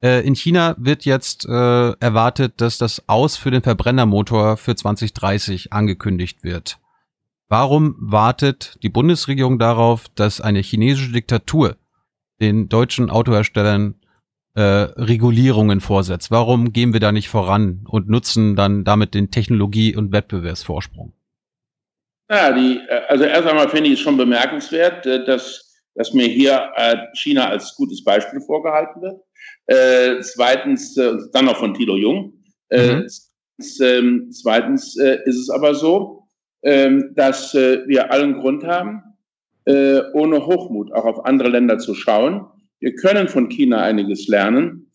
Äh, in China wird jetzt äh, erwartet, dass das Aus für den Verbrennermotor für 2030 angekündigt wird. Warum wartet die Bundesregierung darauf, dass eine chinesische Diktatur den deutschen Autoherstellern äh, Regulierungen vorsetzt? Warum gehen wir da nicht voran und nutzen dann damit den Technologie- und Wettbewerbsvorsprung? Ja, die, äh, also erst einmal finde ich es schon bemerkenswert, äh, dass, dass mir hier China als gutes Beispiel vorgehalten wird. Äh, zweitens, äh, dann noch von Tilo Jung. Äh, mhm. äh, zweitens äh, ist es aber so, äh, dass äh, wir allen Grund haben, äh, ohne Hochmut auch auf andere Länder zu schauen. Wir können von China einiges lernen.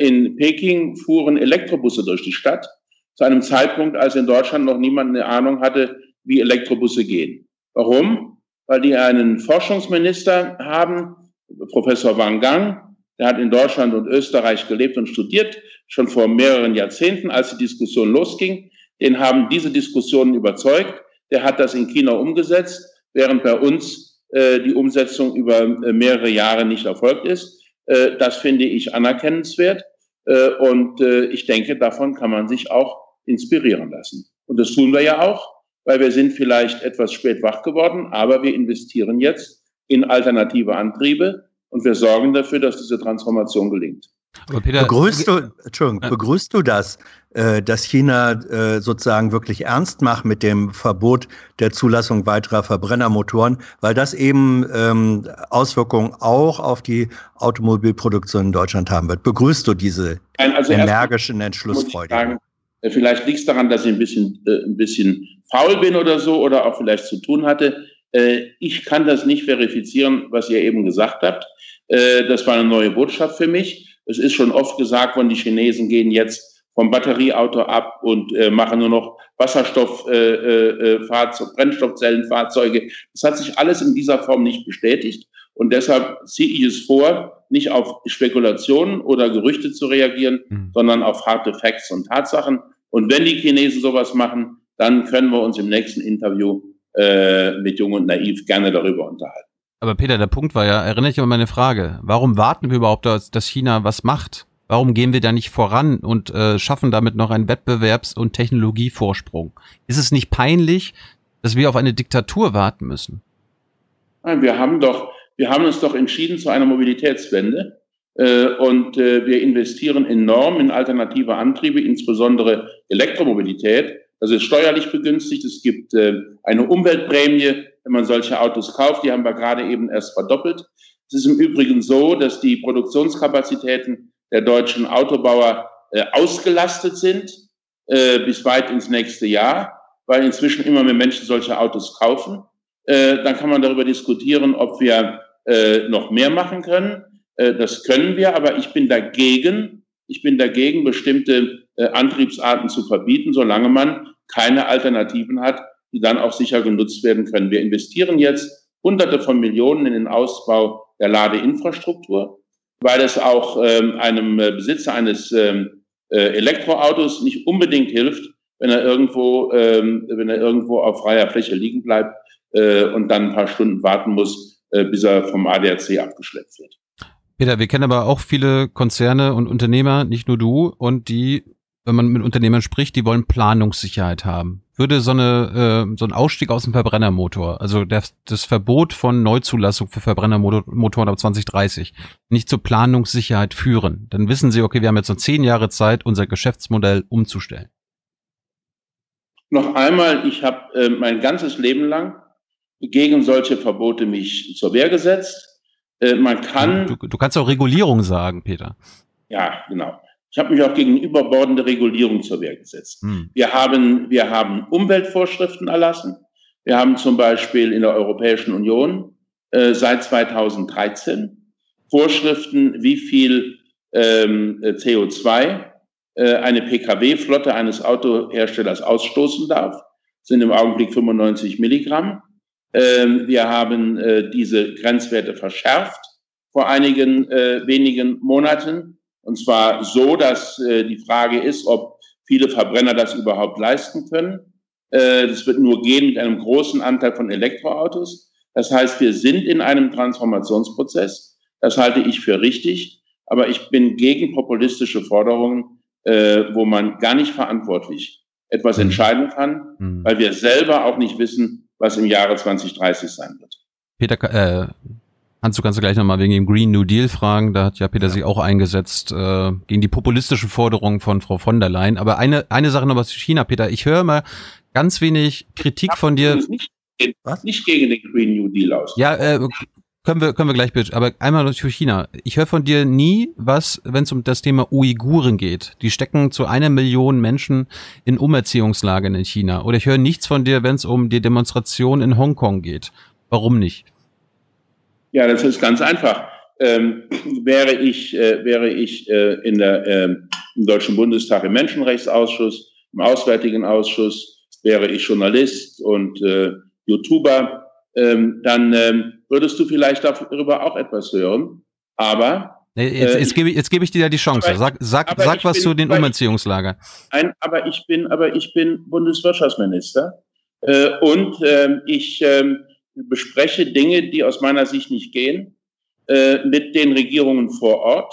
In Peking fuhren Elektrobusse durch die Stadt zu einem Zeitpunkt, als in Deutschland noch niemand eine Ahnung hatte, wie Elektrobusse gehen. Warum? Weil die einen Forschungsminister haben, Professor Wang Gang, der hat in Deutschland und Österreich gelebt und studiert, schon vor mehreren Jahrzehnten, als die Diskussion losging. Den haben diese Diskussionen überzeugt. Der hat das in China umgesetzt, während bei uns äh, die Umsetzung über äh, mehrere Jahre nicht erfolgt ist. Äh, das finde ich anerkennenswert. Äh, und äh, ich denke, davon kann man sich auch inspirieren lassen. Und das tun wir ja auch, weil wir sind vielleicht etwas spät wach geworden, aber wir investieren jetzt in alternative Antriebe und wir sorgen dafür, dass diese Transformation gelingt. Peter, begrüßt du, Entschuldigung, äh, begrüßt du das, äh, dass China äh, sozusagen wirklich ernst macht mit dem Verbot der Zulassung weiterer Verbrennermotoren, weil das eben ähm, Auswirkungen auch auf die Automobilproduktion in Deutschland haben wird? Begrüßt du diese Nein, also energischen Entschlussfreude? Äh, vielleicht liegt es daran, dass ich ein bisschen, äh, ein bisschen faul bin oder so oder auch vielleicht zu tun hatte. Äh, ich kann das nicht verifizieren, was ihr eben gesagt habt. Äh, das war eine neue Botschaft für mich. Es ist schon oft gesagt worden, die Chinesen gehen jetzt vom Batterieauto ab und äh, machen nur noch Wasserstoff, äh, äh, Fahrzeug, Brennstoffzellenfahrzeuge. Das hat sich alles in dieser Form nicht bestätigt. Und deshalb ziehe ich es vor, nicht auf Spekulationen oder Gerüchte zu reagieren, mhm. sondern auf harte Facts und Tatsachen. Und wenn die Chinesen sowas machen, dann können wir uns im nächsten Interview äh, mit Jung und Naiv gerne darüber unterhalten. Aber Peter, der Punkt war ja, erinnere dich an meine Frage. Warum warten wir überhaupt, dass, dass China was macht? Warum gehen wir da nicht voran und äh, schaffen damit noch einen Wettbewerbs- und Technologievorsprung? Ist es nicht peinlich, dass wir auf eine Diktatur warten müssen? Nein, wir haben doch, wir haben uns doch entschieden zu einer Mobilitätswende äh, und äh, wir investieren enorm in alternative Antriebe, insbesondere Elektromobilität. Das ist steuerlich begünstigt. Es gibt äh, eine Umweltprämie wenn man solche Autos kauft. Die haben wir gerade eben erst verdoppelt. Es ist im Übrigen so, dass die Produktionskapazitäten der deutschen Autobauer äh, ausgelastet sind äh, bis weit ins nächste Jahr, weil inzwischen immer mehr Menschen solche Autos kaufen. Äh, dann kann man darüber diskutieren, ob wir äh, noch mehr machen können. Äh, das können wir, aber ich bin dagegen, ich bin dagegen, bestimmte äh, Antriebsarten zu verbieten, solange man keine Alternativen hat, die dann auch sicher genutzt werden können. Wir investieren jetzt Hunderte von Millionen in den Ausbau der Ladeinfrastruktur, weil es auch ähm, einem äh, Besitzer eines ähm, äh, Elektroautos nicht unbedingt hilft, wenn er irgendwo, ähm, wenn er irgendwo auf freier Fläche liegen bleibt äh, und dann ein paar Stunden warten muss, äh, bis er vom ADAC abgeschleppt wird. Peter, wir kennen aber auch viele Konzerne und Unternehmer, nicht nur du, und die wenn man mit Unternehmern spricht, die wollen Planungssicherheit haben. Würde so eine äh, so ein Ausstieg aus dem Verbrennermotor, also der, das Verbot von Neuzulassung für Verbrennermotoren ab 2030, nicht zur Planungssicherheit führen, dann wissen sie, okay, wir haben jetzt noch zehn Jahre Zeit, unser Geschäftsmodell umzustellen. Noch einmal, ich habe äh, mein ganzes Leben lang gegen solche Verbote mich zur Wehr gesetzt. Äh, man kann. Du, du kannst auch Regulierung sagen, Peter. Ja, genau. Ich habe mich auch gegen überbordende Regulierung zur Wehr gesetzt. Hm. Wir, haben, wir haben Umweltvorschriften erlassen. Wir haben zum Beispiel in der Europäischen Union äh, seit 2013 Vorschriften, wie viel ähm, CO2 äh, eine Pkw-Flotte eines Autoherstellers ausstoßen darf. Das sind im Augenblick 95 Milligramm. Ähm, wir haben äh, diese Grenzwerte verschärft vor einigen äh, wenigen Monaten. Und zwar so, dass äh, die Frage ist, ob viele Verbrenner das überhaupt leisten können. Das wird nur gehen mit einem großen Anteil von Elektroautos. Das heißt, wir sind in einem Transformationsprozess. Das halte ich für richtig. Aber ich bin gegen populistische Forderungen, wo man gar nicht verantwortlich etwas mhm. entscheiden kann, mhm. weil wir selber auch nicht wissen, was im Jahre 2030 sein wird. Peter, äh, Hans, du kannst du gleich nochmal wegen dem Green New Deal fragen. Da hat ja Peter ja. sich auch eingesetzt äh, gegen die populistischen Forderungen von Frau von der Leyen. Aber eine, eine Sache noch was zu China, Peter. Ich höre mal ganz wenig Kritik von dir. Nicht, was? nicht gegen den Green New Deal aus. Ja, äh, können wir, können wir gleich. Aber einmal noch zu China. Ich höre von dir nie was, wenn es um das Thema Uiguren geht. Die stecken zu einer Million Menschen in Umerziehungslagern in China. Oder ich höre nichts von dir, wenn es um die Demonstration in Hongkong geht. Warum nicht? Ja, das ist ganz einfach. Ähm, wäre ich, äh, wäre ich äh, in der, äh, im Deutschen Bundestag im Menschenrechtsausschuss, im Auswärtigen Ausschuss, wäre ich Journalist und äh, YouTuber, ähm, dann ähm, würdest du vielleicht darüber auch etwas hören. Aber Nee, jetzt, jetzt, gebe ich, jetzt gebe ich dir ja die Chance. Sag, sag, sag was bin, zu den Umerziehungslagern. Ein, aber ich bin, aber ich bin Bundeswirtschaftsminister äh, und äh, ich äh, bespreche Dinge, die aus meiner Sicht nicht gehen, äh, mit den Regierungen vor Ort,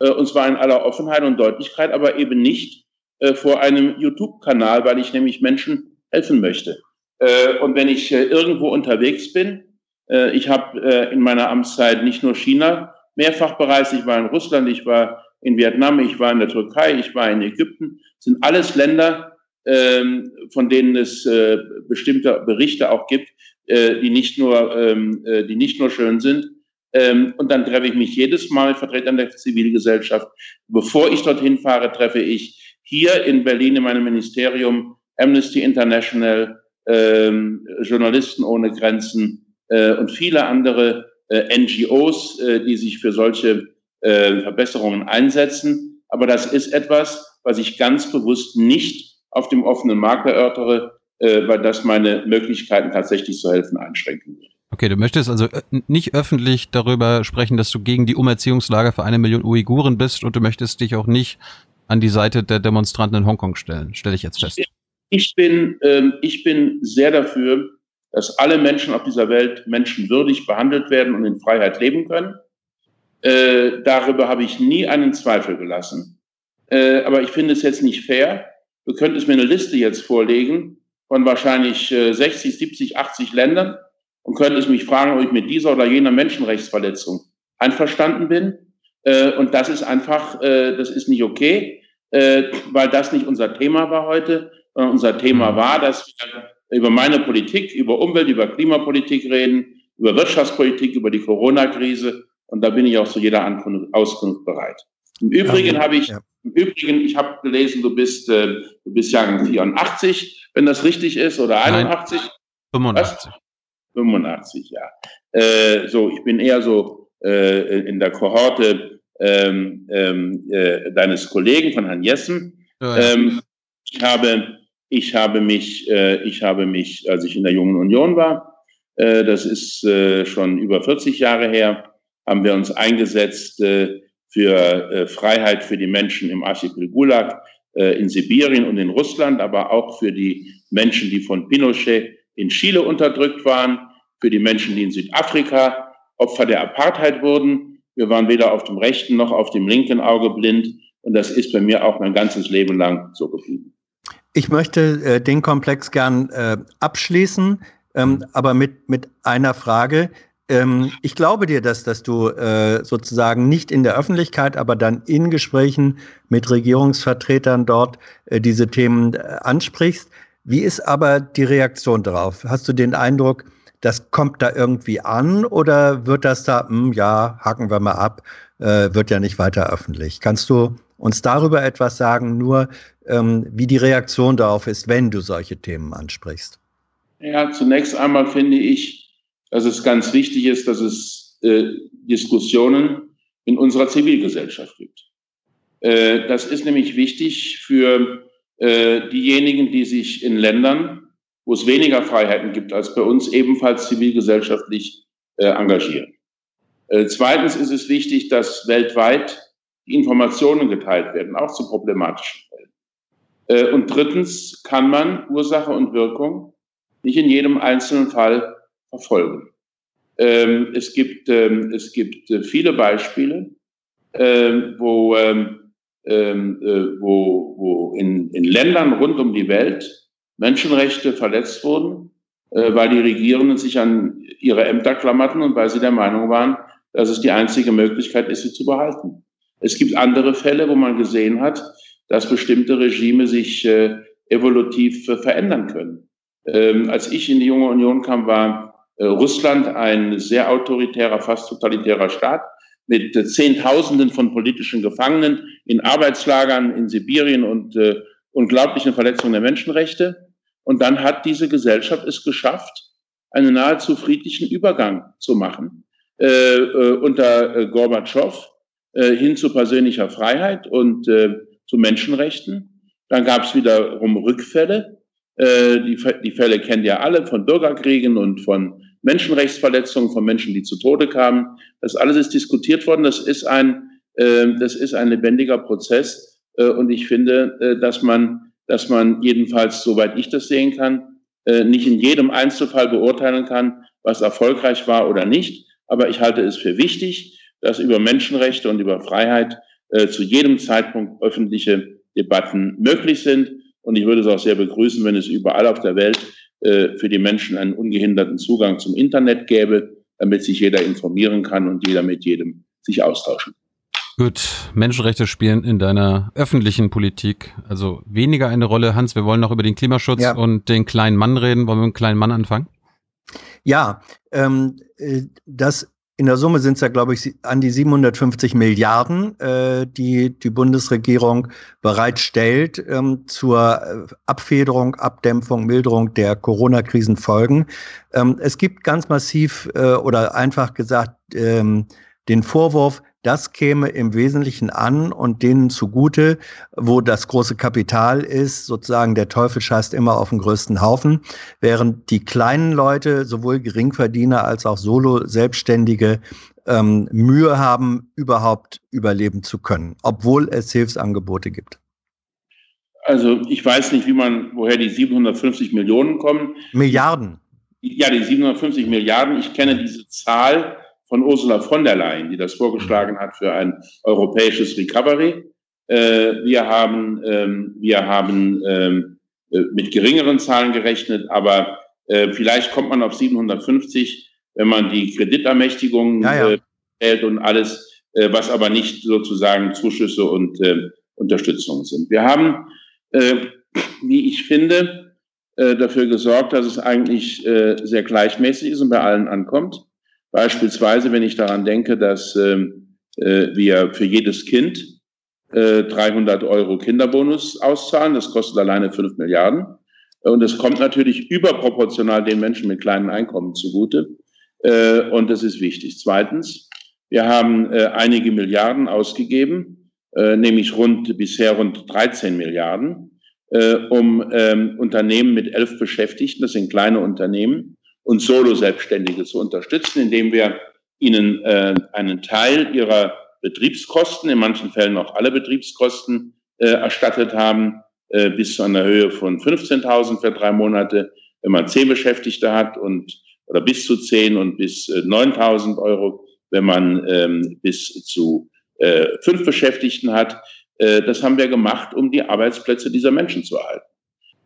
äh, und zwar in aller Offenheit und Deutlichkeit, aber eben nicht äh, vor einem YouTube-Kanal, weil ich nämlich Menschen helfen möchte. Äh, und wenn ich äh, irgendwo unterwegs bin, Äh, ich habe in meiner Amtszeit nicht nur China mehrfach bereist, ich war in Russland, ich war in Vietnam, ich war in der Türkei, ich war in Ägypten. Das sind alles Länder, ähm, von denen es bestimmte Berichte auch gibt, die nicht nur, ähm, äh, die nicht nur schön sind. Ähm, und dann treffe ich mich jedes Mal mit Vertretern der Zivilgesellschaft. Bevor ich dorthin fahre, treffe ich hier in Berlin in meinem Ministerium Amnesty International, ähm, Journalisten ohne Grenzen äh, und viele andere äh, NGOs, äh, die sich für solche äh, Verbesserungen einsetzen. Aber das ist etwas, was ich ganz bewusst nicht auf dem offenen Markt erörtere, äh, weil das meine Möglichkeiten tatsächlich zu helfen einschränken würde. Okay, du möchtest also äh, nicht öffentlich darüber sprechen, dass du gegen die Umerziehungslager für eine Million Uiguren bist und du möchtest dich auch nicht an die Seite der Demonstranten in Hongkong stellen, stelle ich jetzt fest. Ich bin, ähm, ich bin sehr dafür, dass alle Menschen auf dieser Welt menschenwürdig behandelt werden und in Freiheit leben können. Äh, darüber habe ich nie einen Zweifel gelassen. Äh, aber ich finde es jetzt nicht fair. Du könntest mir eine Liste jetzt vorlegen von wahrscheinlich äh, 60, 70, 80 Ländern und könntest mich fragen, ob ich mit dieser oder jener Menschenrechtsverletzung einverstanden bin. Äh, und das ist einfach, äh, das ist nicht okay, äh, weil das nicht unser Thema war heute. Sondern unser Thema war, dass wir über meine Politik, über Umwelt, über Klimapolitik reden, über Wirtschaftspolitik, über die Corona-Krise. Und da bin ich auch zu jeder Auskunft bereit. Im Übrigen ja, habe ich, ja. im Übrigen, ich habe gelesen, du bist, äh, du bist Jahrgang 84, wenn das richtig ist, oder 81? Nein, 85. Was? 85, ja. Äh, so, ich bin eher so äh, in der Kohorte ähm, ähm, äh, deines Kollegen von Herrn Jessen. Ja, ja. Ähm, ich habe, ich habe mich, äh, ich habe mich, als ich in der Jungen Union war, äh, das ist äh, schon über 40 Jahre her, haben wir uns eingesetzt äh, für äh, Freiheit für die Menschen im Archipel Gulag äh, in Sibirien und in Russland, aber auch für die Menschen, die von Pinochet in Chile unterdrückt waren, für die Menschen, die in Südafrika Opfer der Apartheid wurden. Wir waren weder auf dem rechten noch auf dem linken Auge blind. Und das ist bei mir auch mein ganzes Leben lang so geblieben. Ich möchte äh, den Komplex gern äh, abschließen, ähm, aber mit, mit einer Frage. Ähm, ich glaube dir, dass, dass du äh, sozusagen nicht in der Öffentlichkeit, aber dann in Gesprächen mit Regierungsvertretern dort äh, diese Themen äh, ansprichst. Wie ist aber die Reaktion darauf? Hast du den Eindruck, das kommt da irgendwie an oder wird das da, hm, ja, haken wir mal ab, äh, wird ja nicht weiter öffentlich? Kannst du uns darüber etwas sagen, nur ähm, wie die Reaktion darauf ist, wenn du solche Themen ansprichst? Ja, zunächst einmal finde ich, dass es ganz wichtig ist, dass es äh, Diskussionen in unserer Zivilgesellschaft gibt. Äh, das ist nämlich wichtig für äh, diejenigen, die sich in Ländern, wo es weniger Freiheiten gibt als bei uns, ebenfalls zivilgesellschaftlich äh, engagieren. Äh, zweitens ist es wichtig, dass weltweit Informationen geteilt werden, auch zu problematischen und drittens kann man Ursache und Wirkung nicht in jedem einzelnen Fall verfolgen. Ähm, es gibt, ähm, es gibt äh, viele Beispiele, ähm, wo äh, wo, wo in, in Ländern rund um die Welt Menschenrechte verletzt wurden, äh, weil die Regierenden sich an ihre Ämter klammerten und weil sie der Meinung waren, dass es die einzige Möglichkeit ist, sie zu behalten. Es gibt andere Fälle, wo man gesehen hat, dass bestimmte Regime sich äh, evolutiv äh, verändern können. Ähm, als ich in die junge Union kam, war äh, Russland ein sehr autoritärer, fast totalitärer Staat mit äh, Zehntausenden von politischen Gefangenen in Arbeitslagern in Sibirien und äh, unglaublichen Verletzungen der Menschenrechte. Und dann hat diese Gesellschaft es geschafft, einen nahezu friedlichen Übergang zu machen äh, äh, unter äh, Gorbatschow äh, hin zu persönlicher Freiheit und äh, zu Menschenrechten. Dann gab es wiederum Rückfälle. Äh, die, Fälle kennt ihr alle von Bürgerkriegen und von Menschenrechtsverletzungen von Menschen, die zu Tode kamen. Das alles ist diskutiert worden. Das ist ein, äh, das ist ein lebendiger Prozess. Äh, und ich finde, dass man, dass man jedenfalls, soweit ich das sehen kann, nicht in jedem Einzelfall beurteilen kann, was erfolgreich war oder nicht. Aber ich halte es für wichtig, dass über Menschenrechte und über Freiheit äh, zu jedem Zeitpunkt öffentliche Debatten möglich sind. Und ich würde es auch sehr begrüßen, wenn es überall auf der Welt äh, für die Menschen einen ungehinderten Zugang zum Internet gäbe. damit sich jeder informieren kann und jeder mit jedem sich austauschen. Gut, Menschenrechte spielen in deiner öffentlichen Politik also weniger eine Rolle. Hans, wir wollen noch über den Klimaschutz ja. und den kleinen Mann reden. Wollen wir mit dem kleinen Mann anfangen? Ja, ähm, äh, das in der Summe sind es ja, glaube ich, an die 750 Milliarden, äh, die die Bundesregierung bereitstellt ähm, zur äh, Abfederung, Abdämpfung, Milderung der Corona-Krisenfolgen. Ähm, es gibt ganz massiv äh, oder einfach gesagt ähm, den Vorwurf, das käme im Wesentlichen an und denen zugute, wo das große Kapital ist, sozusagen der Teufel scheißt immer auf den größten Haufen, während die kleinen Leute, sowohl Geringverdiener als auch Solo-Selbstständige, ähm, Mühe haben, überhaupt überleben zu können, obwohl es Hilfsangebote gibt. Also ich weiß nicht, wie man, woher die 750 Millionen kommen. Milliarden. Ja, die 750 Milliarden. Ich kenne diese Zahl von Ursula von der Leyen, die das vorgeschlagen hat für ein europäisches Recovery. Äh, wir haben, ähm, wir haben ähm, äh, mit geringeren Zahlen gerechnet, aber äh, vielleicht kommt man auf 750, wenn man die Kreditermächtigung ja, ja. hält und alles, äh, was aber nicht sozusagen Zuschüsse und äh, Unterstützung sind. Wir haben, äh, wie ich finde, äh, dafür gesorgt, dass es eigentlich äh, sehr gleichmäßig ist und bei allen ankommt. Beispielsweise, wenn ich daran denke, dass ähm, äh, wir für jedes Kind äh, 300 Euro Kinderbonus auszahlen, das kostet alleine 5 Milliarden. Und es kommt natürlich überproportional den Menschen mit kleinen Einkommen zugute. Äh, und das ist wichtig. Zweitens, wir haben äh, einige Milliarden ausgegeben, äh, nämlich rund bisher rund 13 Milliarden, äh, um ähm, Unternehmen mit elf Beschäftigten, das sind kleine Unternehmen, und Solo-Selbstständige zu unterstützen, indem wir ihnen äh, einen Teil ihrer Betriebskosten, in manchen Fällen auch alle Betriebskosten, äh, erstattet haben, äh, bis zu einer Höhe von 15.000 für drei Monate, wenn man zehn Beschäftigte hat und oder bis zu zehn und bis äh, 9.000 Euro, wenn man ähm, bis zu äh, fünf Beschäftigten hat. Äh, das haben wir gemacht, um die Arbeitsplätze dieser Menschen zu erhalten,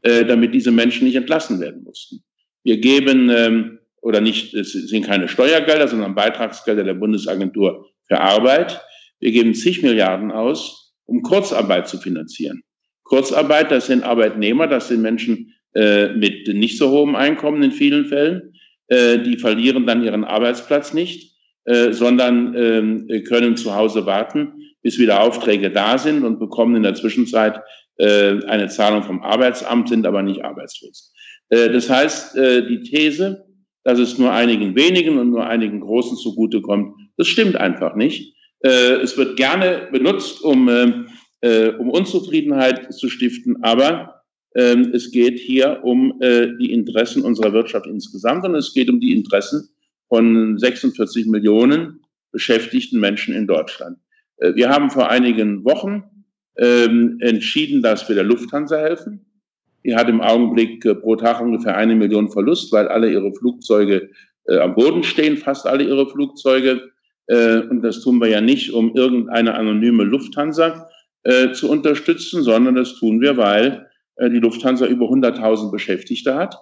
äh, damit diese Menschen nicht entlassen werden mussten. Wir geben, ähm, oder nicht, es sind keine Steuergelder, sondern Beitragsgelder der Bundesagentur für Arbeit. Wir geben zig Milliarden aus, um Kurzarbeit zu finanzieren. Kurzarbeit, das sind Arbeitnehmer, das sind Menschen äh, mit nicht so hohem Einkommen in vielen Fällen. Äh, die verlieren dann ihren Arbeitsplatz nicht, äh, sondern äh, können zu Hause warten, bis wieder Aufträge da sind und bekommen in der Zwischenzeit äh, eine Zahlung vom Arbeitsamt, sind aber nicht arbeitslos. Äh, das heißt, äh, die These, dass es nur einigen wenigen und nur einigen Großen zugutekommt, das stimmt einfach nicht. Äh, es wird gerne benutzt, um, um Unzufriedenheit zu stiften, aber ähm, es geht hier um die Interessen unserer Wirtschaft insgesamt und es geht um die Interessen von 46 Millionen beschäftigten Menschen in Deutschland. Wir haben vor einigen Wochen ähm, entschieden, dass wir der Lufthansa helfen. Die hat im Augenblick äh, pro Tag ungefähr eine Million Verlust, weil alle ihre Flugzeuge äh, am Boden stehen, fast alle ihre Flugzeuge. Äh, und das tun wir ja nicht, um irgendeine anonyme Lufthansa äh, zu unterstützen, sondern das tun wir, weil äh, die Lufthansa über 100.000 Beschäftigte hat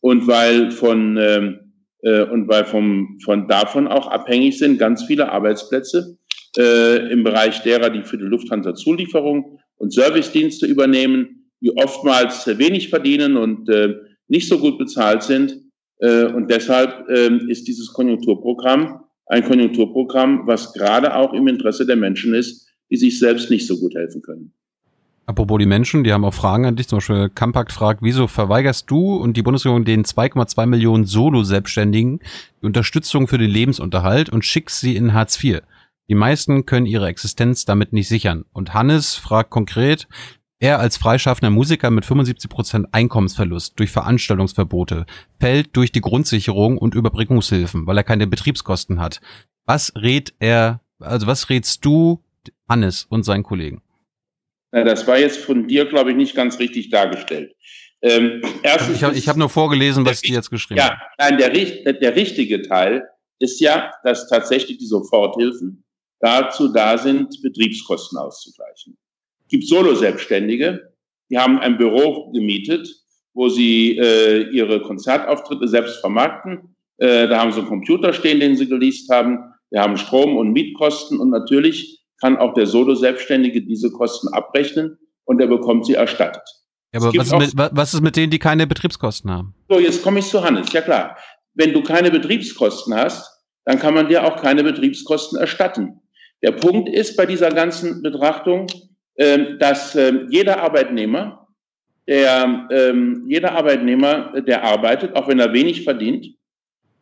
und weil von ähm, äh, und weil vom, von davon auch abhängig sind ganz viele Arbeitsplätze im Bereich derer, die für die Lufthansa Zulieferung und Servicedienste übernehmen, die oftmals wenig verdienen und äh, nicht so gut bezahlt sind. Äh, und deshalb äh, ist dieses Konjunkturprogramm ein Konjunkturprogramm, was gerade auch im Interesse der Menschen ist, die sich selbst nicht so gut helfen können. Apropos die Menschen, die haben auch Fragen an dich. Zum Beispiel Kampakt fragt, wieso verweigerst du und die Bundesregierung den 2,2 Millionen Solo-Selbstständigen die Unterstützung für den Lebensunterhalt und schickst sie in Hartz IV? Die meisten können ihre Existenz damit nicht sichern. Und Hannes fragt konkret, er als freischaffender Musiker mit 75 Prozent Einkommensverlust durch Veranstaltungsverbote fällt durch die Grundsicherung und Überbrückungshilfen, weil er keine Betriebskosten hat. Was rät er, also was rätst du Hannes und seinen Kollegen? Na, das war jetzt von dir, glaube ich, nicht ganz richtig dargestellt. Ähm, erstens, ich habe hab nur vorgelesen, was die jetzt geschrieben ja, haben. Nein, der, der richtige Teil ist ja, dass tatsächlich die Soforthilfen dazu da sind, Betriebskosten auszugleichen gibt Solo-Selbstständige, die haben ein Büro gemietet, wo sie äh, ihre Konzertauftritte selbst vermarkten, Äh, da haben sie einen Computer stehen, den sie geleast haben. Wir haben Strom- und Mietkosten und natürlich kann auch der Solo-Selbstständige diese Kosten abrechnen und er bekommt sie erstattet. Ja, aber was ist, mit, was ist, mit, denen, die keine Betriebskosten haben? So, jetzt komme ich zu Hannes. Ja klar, wenn du keine Betriebskosten hast, dann kann man dir auch keine Betriebskosten erstatten. Der Punkt ist bei dieser ganzen Betrachtung, dass ähm, jeder Arbeitnehmer, der, ähm, jeder Arbeitnehmer, der arbeitet, auch wenn er wenig verdient,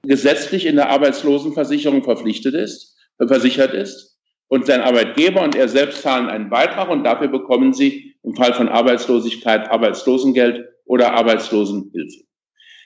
gesetzlich in der Arbeitslosenversicherung verpflichtet ist, versichert ist. Und sein Arbeitgeber und er selbst zahlen einen Beitrag und dafür bekommen sie im Fall von Arbeitslosigkeit Arbeitslosengeld oder Arbeitslosenhilfe.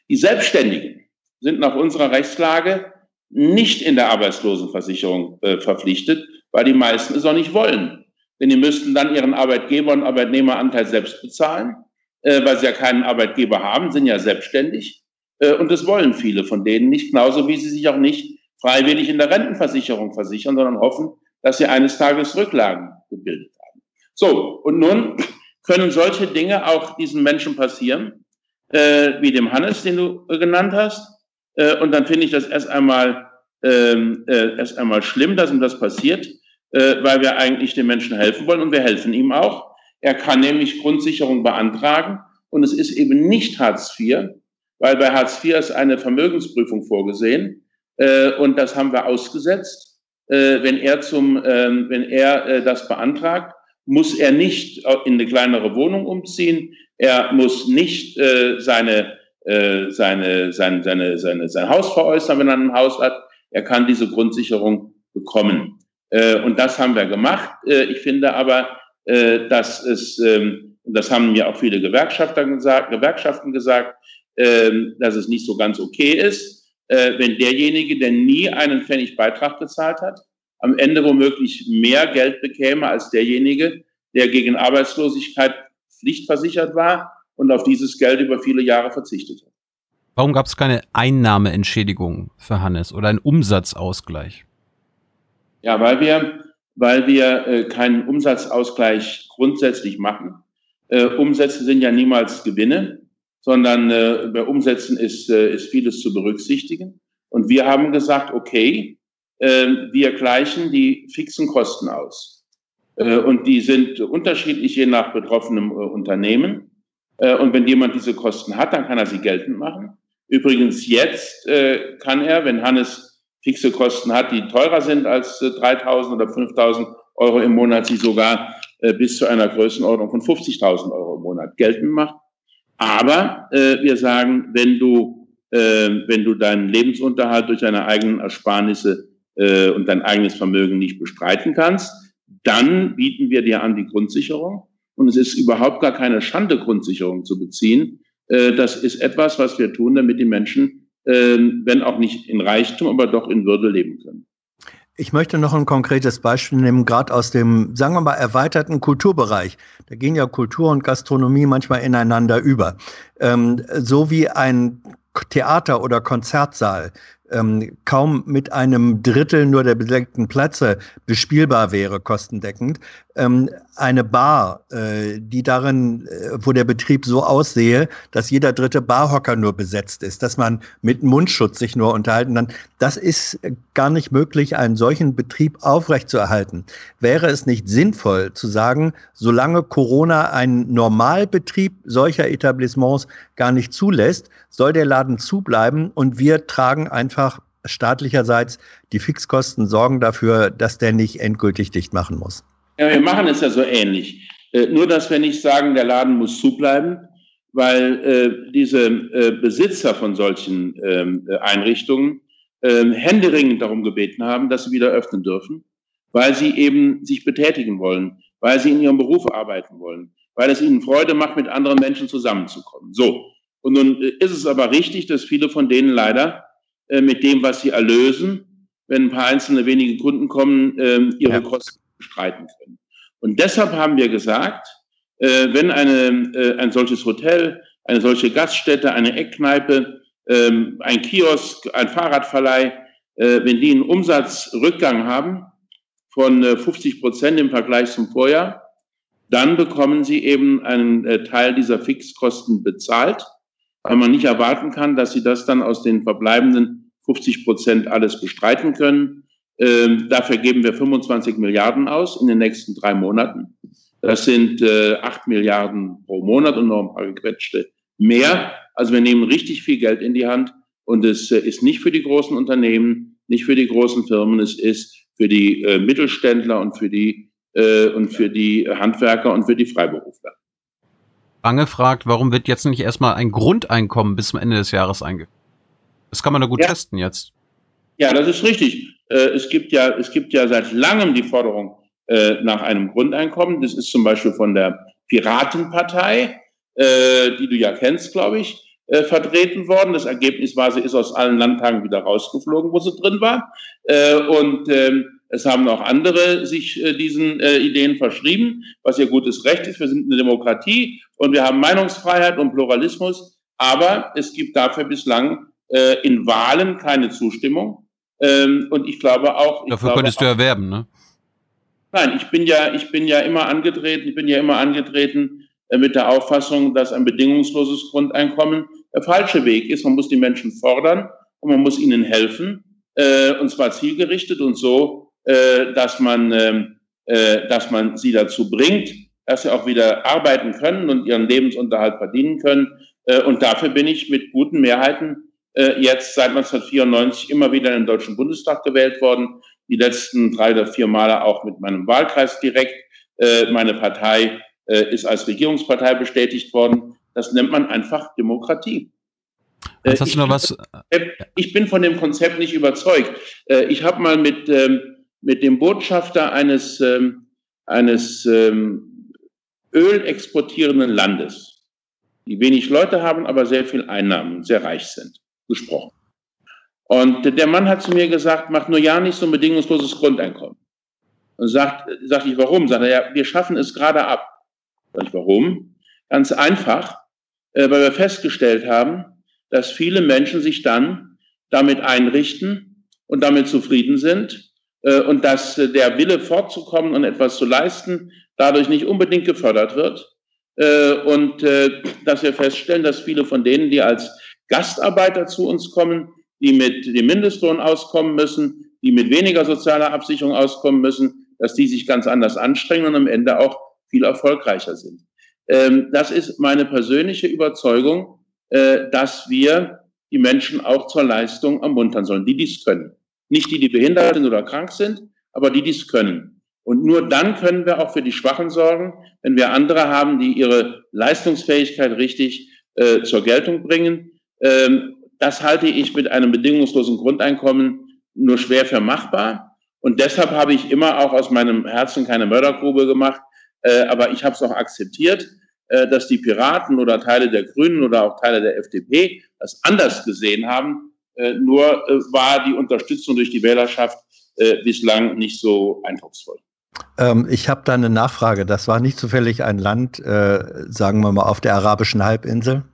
Die Selbstständigen sind nach unserer Rechtslage nicht in der Arbeitslosenversicherung äh, verpflichtet, weil die meisten es auch nicht wollen. Denn die müssten dann ihren Arbeitgeber- und Arbeitnehmeranteil selbst bezahlen, äh, weil sie ja keinen Arbeitgeber haben, sind ja selbstständig. Äh, und das wollen viele von denen nicht, genauso wie sie sich auch nicht freiwillig in der Rentenversicherung versichern, sondern hoffen, dass sie eines Tages Rücklagen gebildet haben. So, und nun können solche Dinge auch diesen Menschen passieren, äh, wie dem Hannes, den du äh, genannt hast. Äh, und dann finde ich das erst einmal, ähm, äh, erst einmal schlimm, dass ihm das passiert, äh, weil wir eigentlich den Menschen helfen wollen und wir helfen ihm auch. Er kann nämlich Grundsicherung beantragen und es ist eben nicht Hartz IV, weil bei Hartz IV ist eine Vermögensprüfung vorgesehen äh, und das haben wir ausgesetzt. Äh, wenn er zum, äh, wenn er äh, das beantragt, muss er nicht in eine kleinere Wohnung umziehen. Er muss nicht äh, seine, äh, seine, seine, seine, seine, sein Haus veräußern, wenn er ein Haus hat. Er kann diese Grundsicherung bekommen. Äh, und das haben wir gemacht. Äh, ich finde aber, äh, dass es, ähm, das haben mir auch viele Gewerkschafter gesagt, Gewerkschaften gesagt, ähm, dass es nicht so ganz okay ist, wenn derjenige, der nie einen Pfennig Beitrag gezahlt hat, am Ende womöglich mehr Geld bekäme als derjenige, der gegen Arbeitslosigkeit pflichtversichert war und auf dieses Geld über viele Jahre verzichtet hat. Warum gab es keine Einnahmeentschädigung für Hannes oder einen Umsatzausgleich? Ja, weil wir, weil wir äh, keinen Umsatzausgleich grundsätzlich machen. Äh, Umsätze sind ja niemals Gewinne sondern äh, bei Umsätzen ist, äh, ist vieles zu berücksichtigen. Und wir haben gesagt, okay, äh, wir gleichen die fixen Kosten aus. Äh, und die sind unterschiedlich je nach betroffenem Unternehmen. Und wenn jemand diese Kosten hat, dann kann er sie geltend machen. Übrigens jetzt kann er, wenn Hannes fixe Kosten hat, die teurer sind als äh, 3.000 oder 5.000 Euro im Monat, sie sogar äh, bis zu einer Größenordnung von 50.000 Euro im Monat geltend machen. Aber äh, wir sagen, wenn du, äh, wenn du deinen Lebensunterhalt durch deine eigenen Ersparnisse äh, und dein eigenes Vermögen nicht bestreiten kannst, dann bieten wir dir an die Grundsicherung. Und es ist überhaupt gar keine Schande, Grundsicherung zu beziehen. Äh, das ist etwas, was wir tun, damit die Menschen, äh, wenn auch nicht in Reichtum, aber doch in Würde leben können. Ich möchte noch ein konkretes Beispiel nehmen, gerade aus dem, sagen wir mal, erweiterten Kulturbereich. Da gehen ja Kultur und Gastronomie manchmal ineinander über. Ähm, so wie ein Theater- oder Konzertsaal ähm, kaum mit einem Drittel nur der bedeckten Plätze bespielbar wäre, kostendeckend. Ähm, eine Bar, äh, die darin, äh, wo der Betrieb so aussehe, dass jeder dritte Barhocker nur besetzt ist, dass man mit Mundschutz sich nur unterhalten kann, das ist gar nicht möglich, einen solchen Betrieb aufrechtzuerhalten. Wäre es nicht sinnvoll zu sagen, solange Corona einen Normalbetrieb solcher Etablissements gar nicht zulässt, soll der Laden zubleiben und wir tragen einfach staatlicherseits die Fixkosten, sorgen dafür, dass der nicht endgültig dicht machen muss. Ja, wir machen es ja so ähnlich. Äh, nur, dass wir nicht sagen, der Laden muss zubleiben, weil äh, diese äh, Besitzer von solchen ähm, äh, Einrichtungen ähm, händeringend darum gebeten haben, dass sie wieder öffnen dürfen, weil sie eben sich betätigen wollen, weil sie in ihrem Beruf arbeiten wollen, weil es ihnen Freude macht, mit anderen Menschen zusammenzukommen. So. Und nun ist es aber richtig, dass viele von denen leider äh, mit dem, was sie erlösen, wenn ein paar einzelne wenige Kunden kommen, äh, ihre ja. Kosten bestreiten können. Und deshalb haben wir gesagt, äh, wenn eine, äh, ein solches Hotel, eine solche Gaststätte, eine Eckkneipe, ähm, ein Kiosk, ein Fahrradverleih, äh, wenn die einen Umsatzrückgang haben von 50 Prozent im Vergleich zum Vorjahr, dann bekommen sie eben einen Teil dieser Fixkosten bezahlt, weil man nicht erwarten kann, dass sie das dann aus den verbleibenden 50 Prozent alles bestreiten können. Ähm, dafür geben wir 25 Milliarden aus in den nächsten drei Monaten. Das sind äh, 8 Milliarden pro Monat und noch ein paar gequetschte mehr. Also wir nehmen richtig viel Geld in die Hand und es äh, ist nicht für die großen Unternehmen, nicht für die großen Firmen, es ist für die äh, Mittelständler und für die äh, und für die Handwerker und für die Freiberufler. Bange fragt, warum wird jetzt nicht erstmal ein Grundeinkommen bis zum Ende des Jahres eingeführt? Das kann man da gut ja. testen jetzt. Ja, das ist richtig. Äh, es gibt ja, es gibt ja seit langem die Forderung äh, nach einem Grundeinkommen. Das ist zum Beispiel von der Piratenpartei, äh, die du ja kennst, glaube ich, vertreten worden. Das Ergebnis war, sie ist aus allen Landtagen wieder rausgeflogen, wo sie drin war. Und ähm, es haben auch andere sich äh, diesen äh, Ideen verschrieben, was ihr gutes Recht ist. Wir sind eine Demokratie und wir haben Meinungsfreiheit und Pluralismus. Aber es gibt dafür bislang äh, in Wahlen keine Zustimmung. Ähm, und ich glaube auch. Ich dafür glaube könntest du erwerben, ne? Nein, ich bin ja, ich bin ja immer angetreten, ich bin ja immer angetreten äh, mit der Auffassung, dass ein bedingungsloses Grundeinkommen der falsche Weg ist. Man muss die Menschen fordern und man muss ihnen helfen, äh, und zwar zielgerichtet und so, äh, dass man, ähm, äh, dass man sie dazu bringt, dass sie auch wieder arbeiten können und ihren Lebensunterhalt verdienen können. Äh, und dafür bin ich mit guten Mehrheiten äh, jetzt seit 1994 immer wieder in den Deutschen Bundestag gewählt worden. Die letzten drei oder vier Male auch mit meinem Wahlkreis direkt. Äh, meine Partei äh, ist als Regierungspartei bestätigt worden. Das nennt man einfach Demokratie. Jetzt hast du noch was? Ich bin von dem Konzept nicht überzeugt. Ich habe mal mit, ähm, mit dem Botschafter eines, ähm, eines ähm, ölexportierenden Landes, die wenig Leute haben, aber sehr viel Einnahmen, sehr reich sind, gesprochen. Und der Mann hat zu mir gesagt, macht nur ja nicht so ein bedingungsloses Grundeinkommen. Und sagt, sagt ich, warum? Sagt er, ja, wir schaffen es gerade ab. Sag ich, warum? Ganz einfach, äh, weil wir festgestellt haben, dass viele Menschen sich dann damit einrichten und damit zufrieden sind und dass äh, der Wille fortzukommen und etwas zu leisten dadurch nicht unbedingt gefördert wird. Äh, und äh, dass wir feststellen, dass viele von denen, die als Gastarbeiter zu uns kommen, die mit dem Mindestlohn auskommen müssen, die mit weniger sozialer Absicherung auskommen müssen, dass die sich ganz anders anstrengen und am Ende auch viel erfolgreicher sind. Ähm, das ist meine persönliche Überzeugung, äh, dass wir die Menschen auch zur Leistung ermuntern sollen, die dies können. Nicht die, die behindert sind oder krank sind, aber die dies können. Und nur dann können wir auch für die Schwachen sorgen, wenn wir andere haben, die ihre Leistungsfähigkeit richtig äh, zur Geltung bringen. Ähm, das halte ich mit einem bedingungslosen Grundeinkommen nur schwer für machbar. Und deshalb habe ich immer auch aus meinem Herzen keine Mördergrube gemacht, äh, aber ich habe es auch akzeptiert, äh, dass die Piraten oder Teile der Grünen oder auch Teile der FDP das anders gesehen haben. Äh, nur äh, war die Unterstützung durch die Wählerschaft äh, bislang nicht so eindrucksvoll. Ähm, ich habe da eine Nachfrage. Das war nicht zufällig ein Land, äh, sagen wir mal, auf der arabischen Halbinsel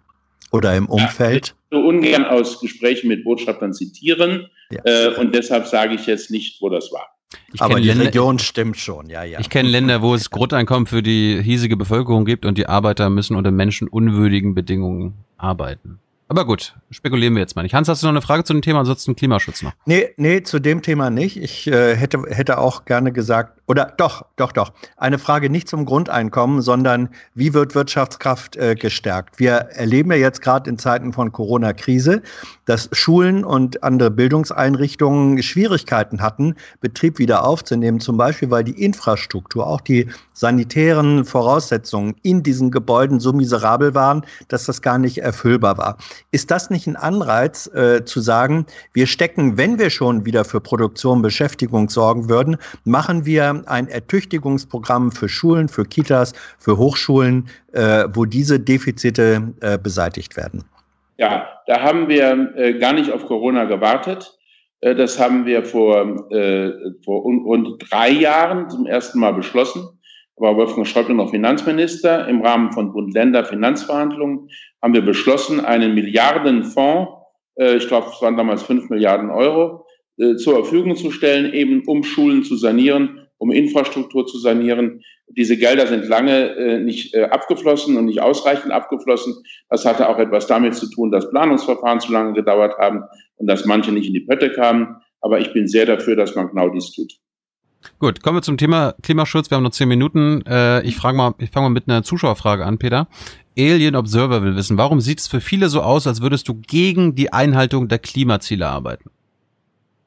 oder im Umfeld? Ja, ich würde ungern aus Gesprächen mit Botschaftern zitieren ja. äh, und deshalb sage ich jetzt nicht, wo das war. Ich Aber die Länder, Region stimmt schon, ja, ja. Ich kenne Länder, wo es Grundeinkommen für die hiesige Bevölkerung gibt und die Arbeiter müssen unter menschenunwürdigen Bedingungen arbeiten. Aber gut, spekulieren wir jetzt mal nicht. Hans, hast du noch eine Frage zu dem Thema? Ansonsten Klimaschutz noch. Nee, nee, zu dem Thema nicht. Ich äh, hätte, hätte auch gerne gesagt, oder doch, doch, doch. Eine Frage nicht zum Grundeinkommen, sondern wie wird Wirtschaftskraft äh, gestärkt? Wir erleben ja jetzt gerade in Zeiten von Corona-Krise, dass Schulen und andere Bildungseinrichtungen Schwierigkeiten hatten, Betrieb wieder aufzunehmen, zum Beispiel, weil die Infrastruktur, auch die sanitären Voraussetzungen in diesen Gebäuden so miserabel waren, dass das gar nicht erfüllbar war. Ist das nicht ein Anreiz äh, zu sagen, wir stecken, wenn wir schon wieder für Produktion, Beschäftigung sorgen würden, machen wir ein Ertüchtigungsprogramm für Schulen, für Kitas, für Hochschulen, äh, wo diese Defizite äh, beseitigt werden? Ja, da haben wir äh, gar nicht auf Corona gewartet. Äh, das haben wir vor, äh, vor rund drei Jahren zum ersten Mal beschlossen. War Wolfgang Schäuble noch Finanzminister. Im Rahmen von Bund-Länder-Finanzverhandlungen haben wir beschlossen, einen Milliardenfonds, äh, ich glaube, es waren damals fünf Milliarden Euro, äh, zur Verfügung zu stellen, eben um Schulen zu sanieren um Infrastruktur zu sanieren. Diese Gelder sind lange äh, nicht äh, abgeflossen und nicht ausreichend abgeflossen. Das hatte auch etwas damit zu tun, dass Planungsverfahren zu lange gedauert haben und dass manche nicht in die Pötte kamen. Aber ich bin sehr dafür, dass man genau dies tut. Gut, kommen wir zum Thema Klimaschutz. Wir haben noch zehn Minuten. Äh, ich frage mal, ich fange mal mit einer Zuschauerfrage an, Peter. Alien Observer will wissen, warum sieht es für viele so aus, als würdest du gegen die Einhaltung der Klimaziele arbeiten?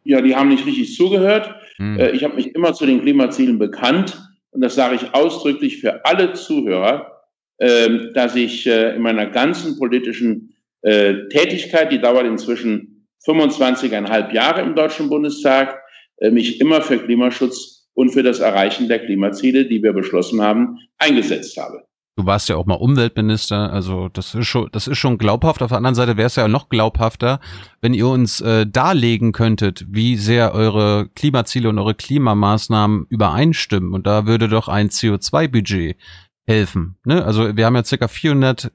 Ja, die haben nicht richtig zugehört. Hm. Äh, ich habe mich immer zu den Klimazielen bekannt und das sage ich ausdrücklich für alle Zuhörer, äh, dass ich äh, in meiner ganzen politischen äh, Tätigkeit, die dauert inzwischen 25,5 Jahre im Deutschen Bundestag, mich immer für Klimaschutz und für das Erreichen der Klimaziele, die wir beschlossen haben, eingesetzt habe. Du warst ja auch mal Umweltminister, also das ist schon, das ist schon glaubhaft. Auf der anderen Seite wäre es ja noch glaubhafter, wenn ihr uns äh, darlegen könntet, wie sehr eure Klimaziele und eure Klimamaßnahmen übereinstimmen. Und da würde doch ein CO2-Budget helfen. Ne? Also wir haben ja circa 400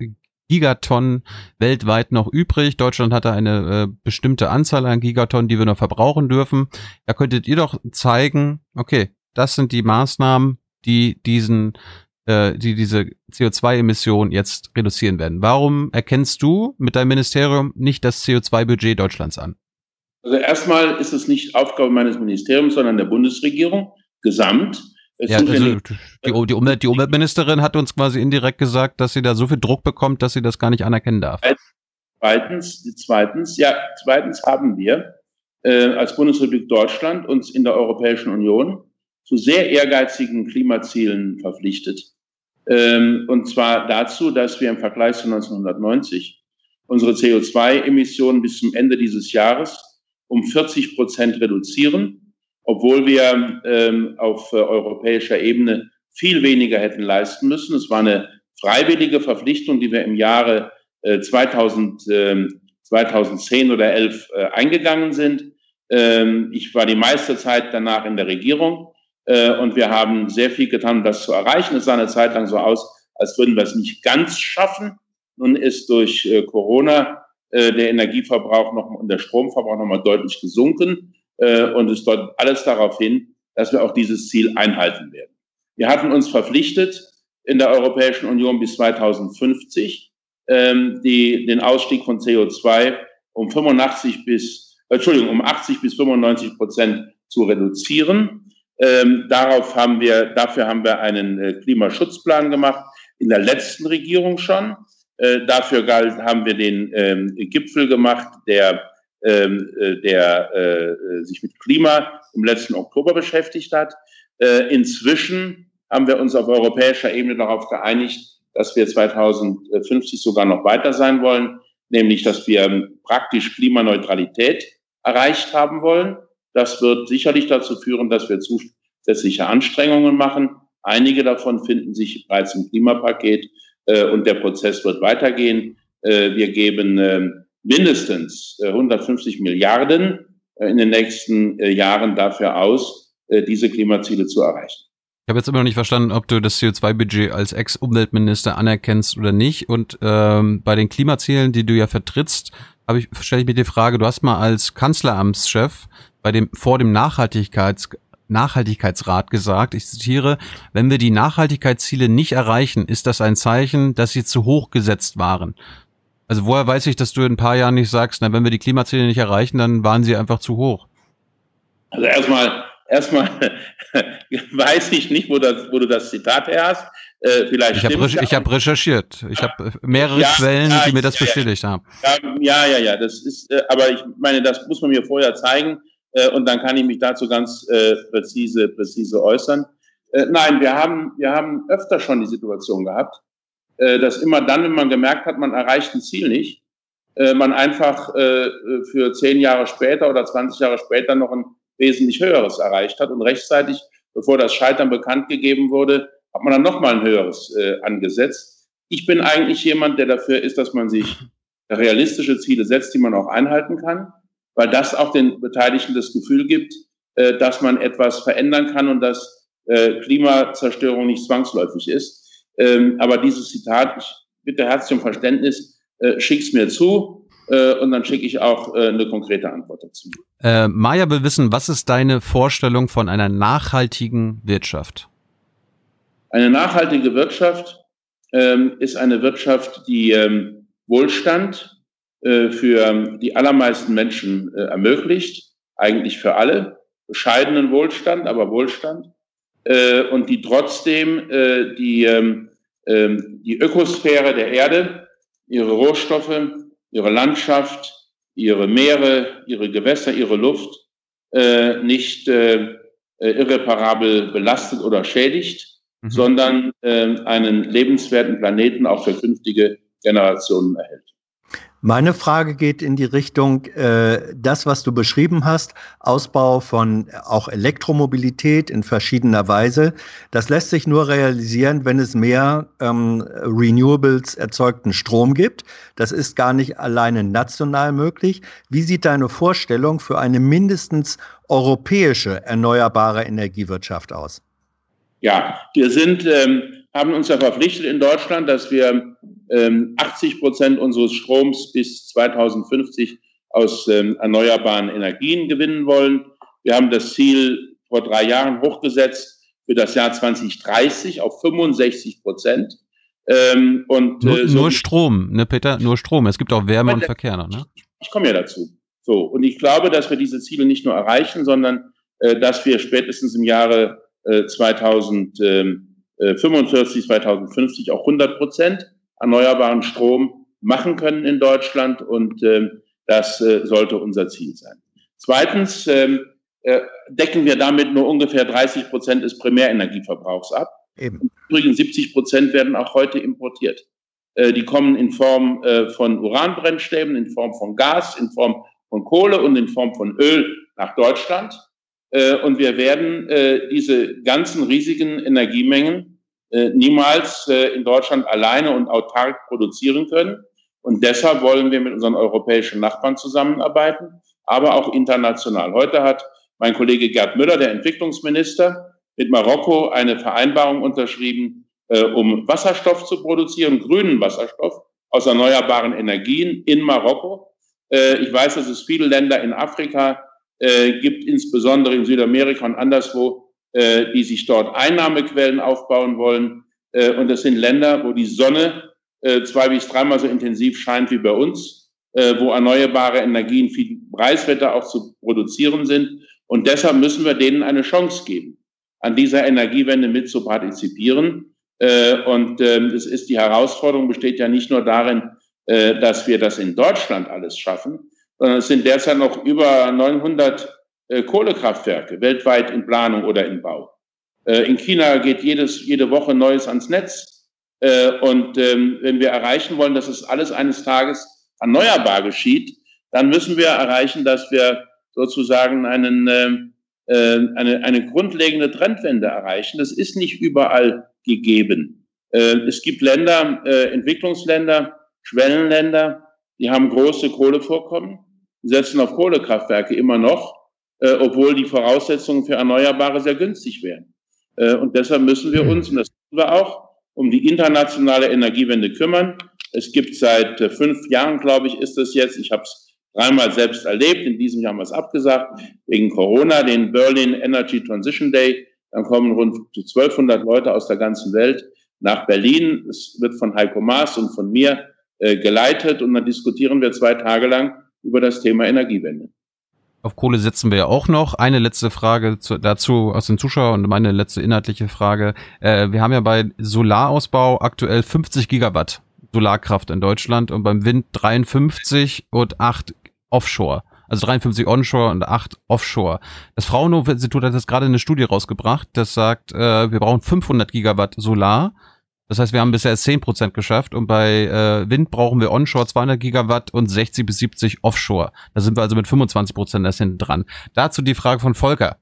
Gigatonnen weltweit noch übrig. Deutschland hat da eine äh, bestimmte Anzahl an Gigatonnen, die wir noch verbrauchen dürfen. Da könntet ihr doch zeigen, okay, das sind die Maßnahmen, die diesen äh, die diese CO2-Emissionen jetzt reduzieren werden. Warum erkennst du mit deinem Ministerium nicht das CO2-Budget Deutschlands an? Also erstmal ist es nicht Aufgabe meines Ministeriums, sondern der Bundesregierung gesamt. Ja, also die, die, Umwelt, die Umweltministerin hat uns quasi indirekt gesagt, dass sie da so viel Druck bekommt, dass sie das gar nicht anerkennen darf. Zweitens, zweitens, ja, zweitens haben wir äh, als Bundesrepublik Deutschland uns in der Europäischen Union zu sehr ehrgeizigen Klimazielen verpflichtet. Ähm, und zwar dazu, dass wir im Vergleich zu 1990 unsere CO2-Emissionen bis zum Ende dieses Jahres um 40 Prozent reduzieren, obwohl wir ähm, auf äh, europäischer Ebene viel weniger hätten leisten müssen. Es war eine freiwillige Verpflichtung, die wir im Jahre äh, 2000, äh, 2010 oder 11 äh, eingegangen sind. Ähm, ich war die meiste Zeit danach in der Regierung äh, und wir haben sehr viel getan, um das zu erreichen. Es sah eine Zeit lang so aus, als würden wir es nicht ganz schaffen. Nun ist durch äh, Corona der Energieverbrauch noch und der Stromverbrauch noch mal deutlich gesunken. Und es deutet alles darauf hin, dass wir auch dieses Ziel einhalten werden. Wir hatten uns verpflichtet, in der Europäischen Union bis 2050 ähm, die, den Ausstieg von CO2 um 85 bis, Entschuldigung, um 80 bis 95 Prozent zu reduzieren. Ähm, darauf haben wir, dafür haben wir einen äh, Klimaschutzplan gemacht, in der letzten Regierung schon. Äh, dafür galt, haben wir den ähm, Gipfel gemacht, der, äh, der äh, sich mit Klima im letzten Oktober beschäftigt hat. Äh, inzwischen haben wir uns auf europäischer Ebene darauf geeinigt, dass wir 2050 sogar noch weiter sein wollen, nämlich dass wir ähm, praktisch Klimaneutralität erreicht haben wollen. Das wird sicherlich dazu führen, dass wir zusätzliche Anstrengungen machen. Einige davon finden sich bereits im Klimapaket äh, und der Prozess wird weitergehen. Äh, wir geben äh, mindestens 150 Milliarden äh, in den nächsten äh, Jahren dafür aus, äh, diese Klimaziele zu erreichen. Ich habe jetzt immer noch nicht verstanden, ob du das CO2-Budget als Ex-Umweltminister anerkennst oder nicht. Und ähm, bei den Klimazielen, die du ja vertrittst, ich stelle ich mir die Frage: Du hast mal als Kanzleramtschef bei dem, vor dem Nachhaltigkeits, Nachhaltigkeitsrat gesagt, ich zitiere, wenn wir die Nachhaltigkeitsziele nicht erreichen, ist das ein Zeichen, dass sie zu hoch gesetzt waren. Also woher weiß ich, dass du in ein paar Jahren nicht sagst, na, wenn wir die Klimaziele nicht erreichen, dann waren sie einfach zu hoch? Also erstmal, erstmal weiß ich nicht, wo, das, wo du das Zitat her hast. Äh, vielleicht ich habe ich hab recherchiert. Ich habe mehrere ja, Quellen, ja, die mir das bestätigt haben. Ja, ja, ja. Das ist, äh, aber ich meine, das muss man mir vorher zeigen äh, und dann kann ich mich dazu ganz äh, präzise, präzise äußern. Äh, nein, wir haben, wir haben öfter schon die Situation gehabt, äh, dass immer dann, wenn man gemerkt hat, man erreicht ein Ziel nicht, äh, man einfach äh, für zehn Jahre später oder 20 Jahre später noch ein wesentlich höheres erreicht hat und rechtzeitig, bevor das Scheitern bekannt gegeben wurde, hat man dann nochmal ein höheres äh, angesetzt. Ich bin eigentlich jemand, der dafür ist, dass man sich realistische Ziele setzt, die man auch einhalten kann weil das auch den Beteiligten das Gefühl gibt, äh, dass man etwas verändern kann und dass äh, Klimazerstörung nicht zwangsläufig ist. Ähm, aber dieses Zitat, ich bitte herzlich um Verständnis, äh, schick's mir zu. Äh, und dann schicke ich auch äh, eine konkrete Antwort dazu. Äh, Maja will wissen, was ist deine Vorstellung von einer nachhaltigen Wirtschaft? Eine nachhaltige Wirtschaft ähm, ist eine Wirtschaft, die ähm, Wohlstand äh, für die allermeisten Menschen äh, ermöglicht, eigentlich für alle, bescheidenen Wohlstand, aber Wohlstand, äh, und die trotzdem die, ähm, die Ökosphäre der Erde, ihre Rohstoffe, ihre Landschaft, ihre Meere, ihre Gewässer, ihre Luft äh, nicht äh, äh irreparabel belastet oder schädigt, mhm. sondern einen lebenswerten Planeten auch für künftige Generationen erhält. Meine Frage geht in die Richtung, äh, das, was du beschrieben hast, Ausbau von auch Elektromobilität in verschiedener Weise, das lässt sich nur realisieren, wenn es mehr ähm, Renewables erzeugten Strom gibt. Das ist gar nicht alleine national möglich. Wie sieht deine Vorstellung für eine mindestens europäische erneuerbare Energiewirtschaft aus? Ja, wir sind, ähm, haben uns ja verpflichtet in Deutschland, dass wir 80 ähm, Prozent unseres Stroms bis 2050 aus ähm, erneuerbaren Energien gewinnen wollen. Wir haben das Ziel vor drei Jahren hochgesetzt für das Jahr 2030 auf 65 Prozent. Ähm, und, nur, äh, so nur Strom, ne, Peter? Nur Strom. Es gibt auch Wärme und Verkehr noch, ne? Ich komme ja dazu. So. Und ich glaube, dass wir diese Ziele nicht nur erreichen, sondern äh, dass wir spätestens im Jahre äh, 2045, 2050 auch 100 Prozent erneuerbaren Strom machen können in Deutschland und äh, das äh, sollte unser Ziel sein. Zweitens ähm, äh, decken wir damit nur ungefähr 30 Prozent des Primärenergieverbrauchs ab. Eben. Übrigens 70 Prozent werden auch heute importiert. Äh, die kommen in Form äh, von Uranbrennstäben, in Form von Gas, in Form von Kohle und in Form von Öl nach Deutschland. Äh, und wir werden äh, diese ganzen riesigen Energiemengen äh, niemals äh, in Deutschland alleine und autark produzieren können. Und deshalb wollen wir mit unseren europäischen Nachbarn zusammenarbeiten, aber auch international. Heute hat mein Kollege Gerd Müller, der Entwicklungsminister, mit Marokko eine Vereinbarung unterschrieben, äh, um Wasserstoff zu produzieren, grünen Wasserstoff aus erneuerbaren Energien in Marokko. Äh, ich weiß, dass es viele Länder in Afrika äh, gibt, insbesondere in Südamerika und anderswo, äh, die sich dort Einnahmequellen aufbauen wollen. Äh, und das sind Länder, wo die Sonne äh, zwei bis dreimal so intensiv scheint wie bei uns, äh, wo erneuerbare Energien viel preiswerter auch zu produzieren sind. Und deshalb müssen wir denen eine Chance geben, an dieser Energiewende mit zu partizipieren. Äh, und ähm, es ist die Herausforderung besteht ja nicht nur darin, äh, dass wir das in Deutschland alles schaffen, sondern es sind derzeit noch über 900 äh, Kohlekraftwerke weltweit in Planung oder in Bau. Äh, in China geht jedes, jede Woche Neues ans Netz. Äh, und ähm, wenn wir erreichen wollen, dass es alles eines Tages erneuerbar geschieht, dann müssen wir erreichen, dass wir sozusagen einen, ähm, äh, eine, eine grundlegende Trendwende erreichen. Das ist nicht überall gegeben. Es gibt Länder, Entwicklungsländer, Schwellenländer, die haben große Kohlevorkommen, setzen auf Kohlekraftwerke immer noch äh, obwohl die Voraussetzungen für Erneuerbare sehr günstig wären. Äh, und deshalb müssen wir uns, und das tun wir auch, um die internationale Energiewende kümmern. Es gibt seit äh, fünf Jahren, glaube ich, ist es jetzt, ich habe es dreimal selbst erlebt, in diesem Jahr haben wir es abgesagt, wegen Corona, den Berlin Energy Transition Day. Dann kommen rund 1200 Leute aus der ganzen Welt nach Berlin. Es wird von Heiko Maas und von mir äh, geleitet und dann diskutieren wir zwei Tage lang über das Thema Energiewende. Auf Kohle setzen wir ja auch noch. Eine letzte Frage zu, dazu aus den Zuschauern und meine letzte inhaltliche Frage. Äh, wir haben ja bei Solarausbau aktuell 50 Gigawatt Solarkraft in Deutschland und beim Wind 53 und 8 Offshore. Also 53 onshore und 8 offshore. Das Fraunhofer Institut hat jetzt gerade eine Studie rausgebracht, das sagt, äh, wir brauchen 500 Gigawatt Solar das heißt, wir haben bisher 10% geschafft und bei äh, Wind brauchen wir onshore 200 Gigawatt und 60 bis 70 offshore. Da sind wir also mit 25% erst hinten dran. Dazu die Frage von Volker.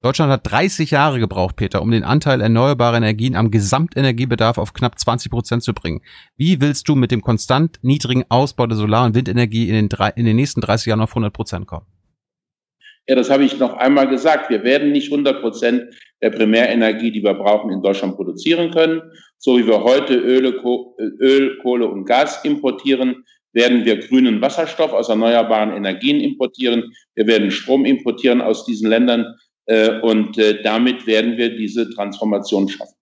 Deutschland hat 30 Jahre gebraucht, Peter, um den Anteil erneuerbarer Energien am Gesamtenergiebedarf auf knapp 20 Prozent zu bringen. Wie willst du mit dem konstant niedrigen Ausbau der Solar- und Windenergie in den, drei, in den nächsten 30 Jahren auf 100 Prozent kommen? Ja, das habe ich noch einmal gesagt. Wir werden nicht 100 Prozent der Primärenergie, die wir brauchen, in Deutschland produzieren können. So wie wir heute Öle, Öl, Kohle und Gas importieren, werden wir grünen Wasserstoff aus erneuerbaren Energien importieren. Wir werden Strom importieren aus diesen Ländern. Äh, und äh, damit werden wir diese Transformation schaffen.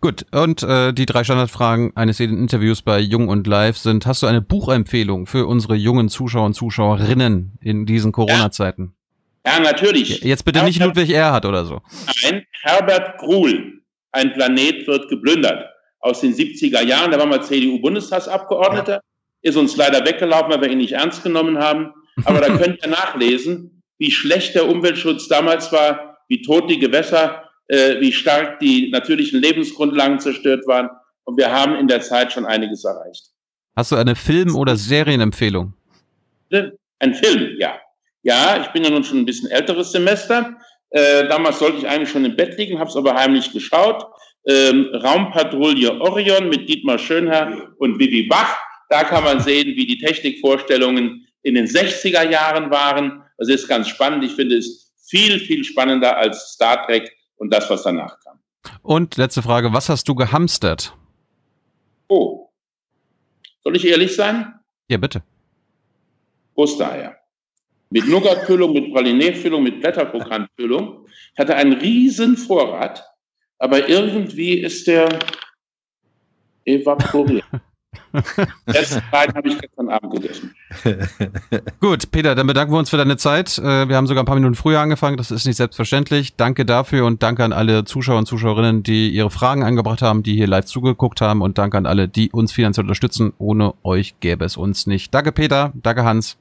Gut, und äh, die drei Standardfragen eines jeden Interviews bei Jung und Live sind, hast du eine Buchempfehlung für unsere jungen Zuschauer und Zuschauerinnen in diesen Corona-Zeiten? Ja. ja, natürlich. Jetzt bitte nicht Ludwig Erhard oder so. Nein, Herbert Gruhl, ein Planet wird geplündert. Aus den 70er Jahren, da war mal CDU-Bundestagsabgeordneter, ist uns leider weggelaufen, weil wir ihn nicht ernst genommen haben. Aber da könnt ihr nachlesen, wie schlecht der Umweltschutz damals war, wie tot die Gewässer äh, wie stark die natürlichen Lebensgrundlagen zerstört waren. Und wir haben in der Zeit schon einiges erreicht. Hast du eine Film- oder Serienempfehlung? Ein Film, ja. Ja, ich bin ja nun schon ein bisschen älteres Semester. Äh, damals sollte ich eigentlich schon im Bett liegen, habe es aber heimlich geschaut. Ähm, Raumpatrouille Orion mit Dietmar Schönherr und Vivi Bach. Da kann man sehen, wie die Technikvorstellungen in den 60er Jahren waren. Das ist ganz spannend. Ich finde es viel, viel spannender als Star Trek und das, was danach kam. Und letzte Frage, was hast du gehamstert? Oh. Soll ich ehrlich sein? Ja, bitte. Ostereier. Mit Nougatfüllung, mit Pralinee-Füllung, mit Blätterkrokantfüllung. Ich hatte einen riesen Vorrat, aber irgendwie ist der evaporiert. Ersten beiden habe ich gestern Abend gegessen. Gut, Peter, dann bedanken wir uns für deine Zeit. Äh, wir haben sogar ein paar Minuten früher angefangen, das ist nicht selbstverständlich. Danke dafür und danke an alle Zuschauer und Zuschauerinnen, die ihre Fragen angebracht haben, die hier live zugeguckt haben und danke an alle, die uns finanziell unterstützen. Ohne euch gäbe es uns nicht. Danke, Peter. Danke, Hans.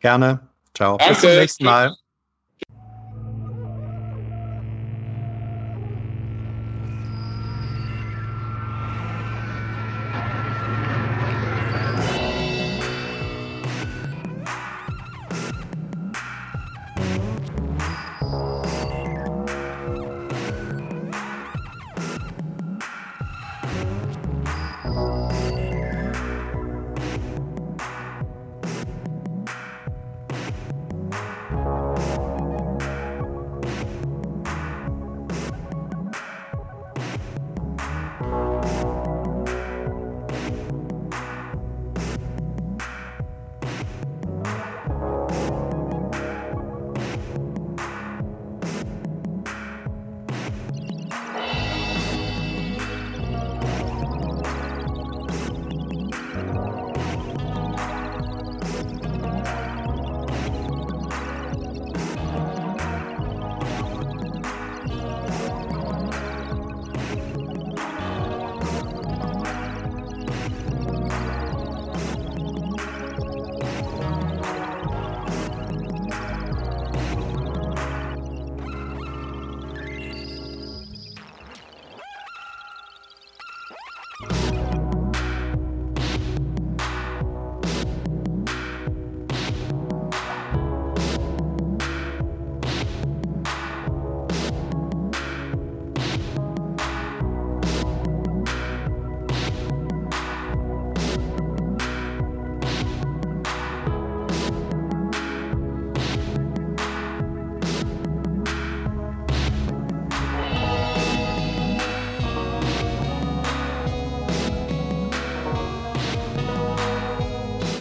Gerne. Ciao. Danke. Bis zum nächsten Mal.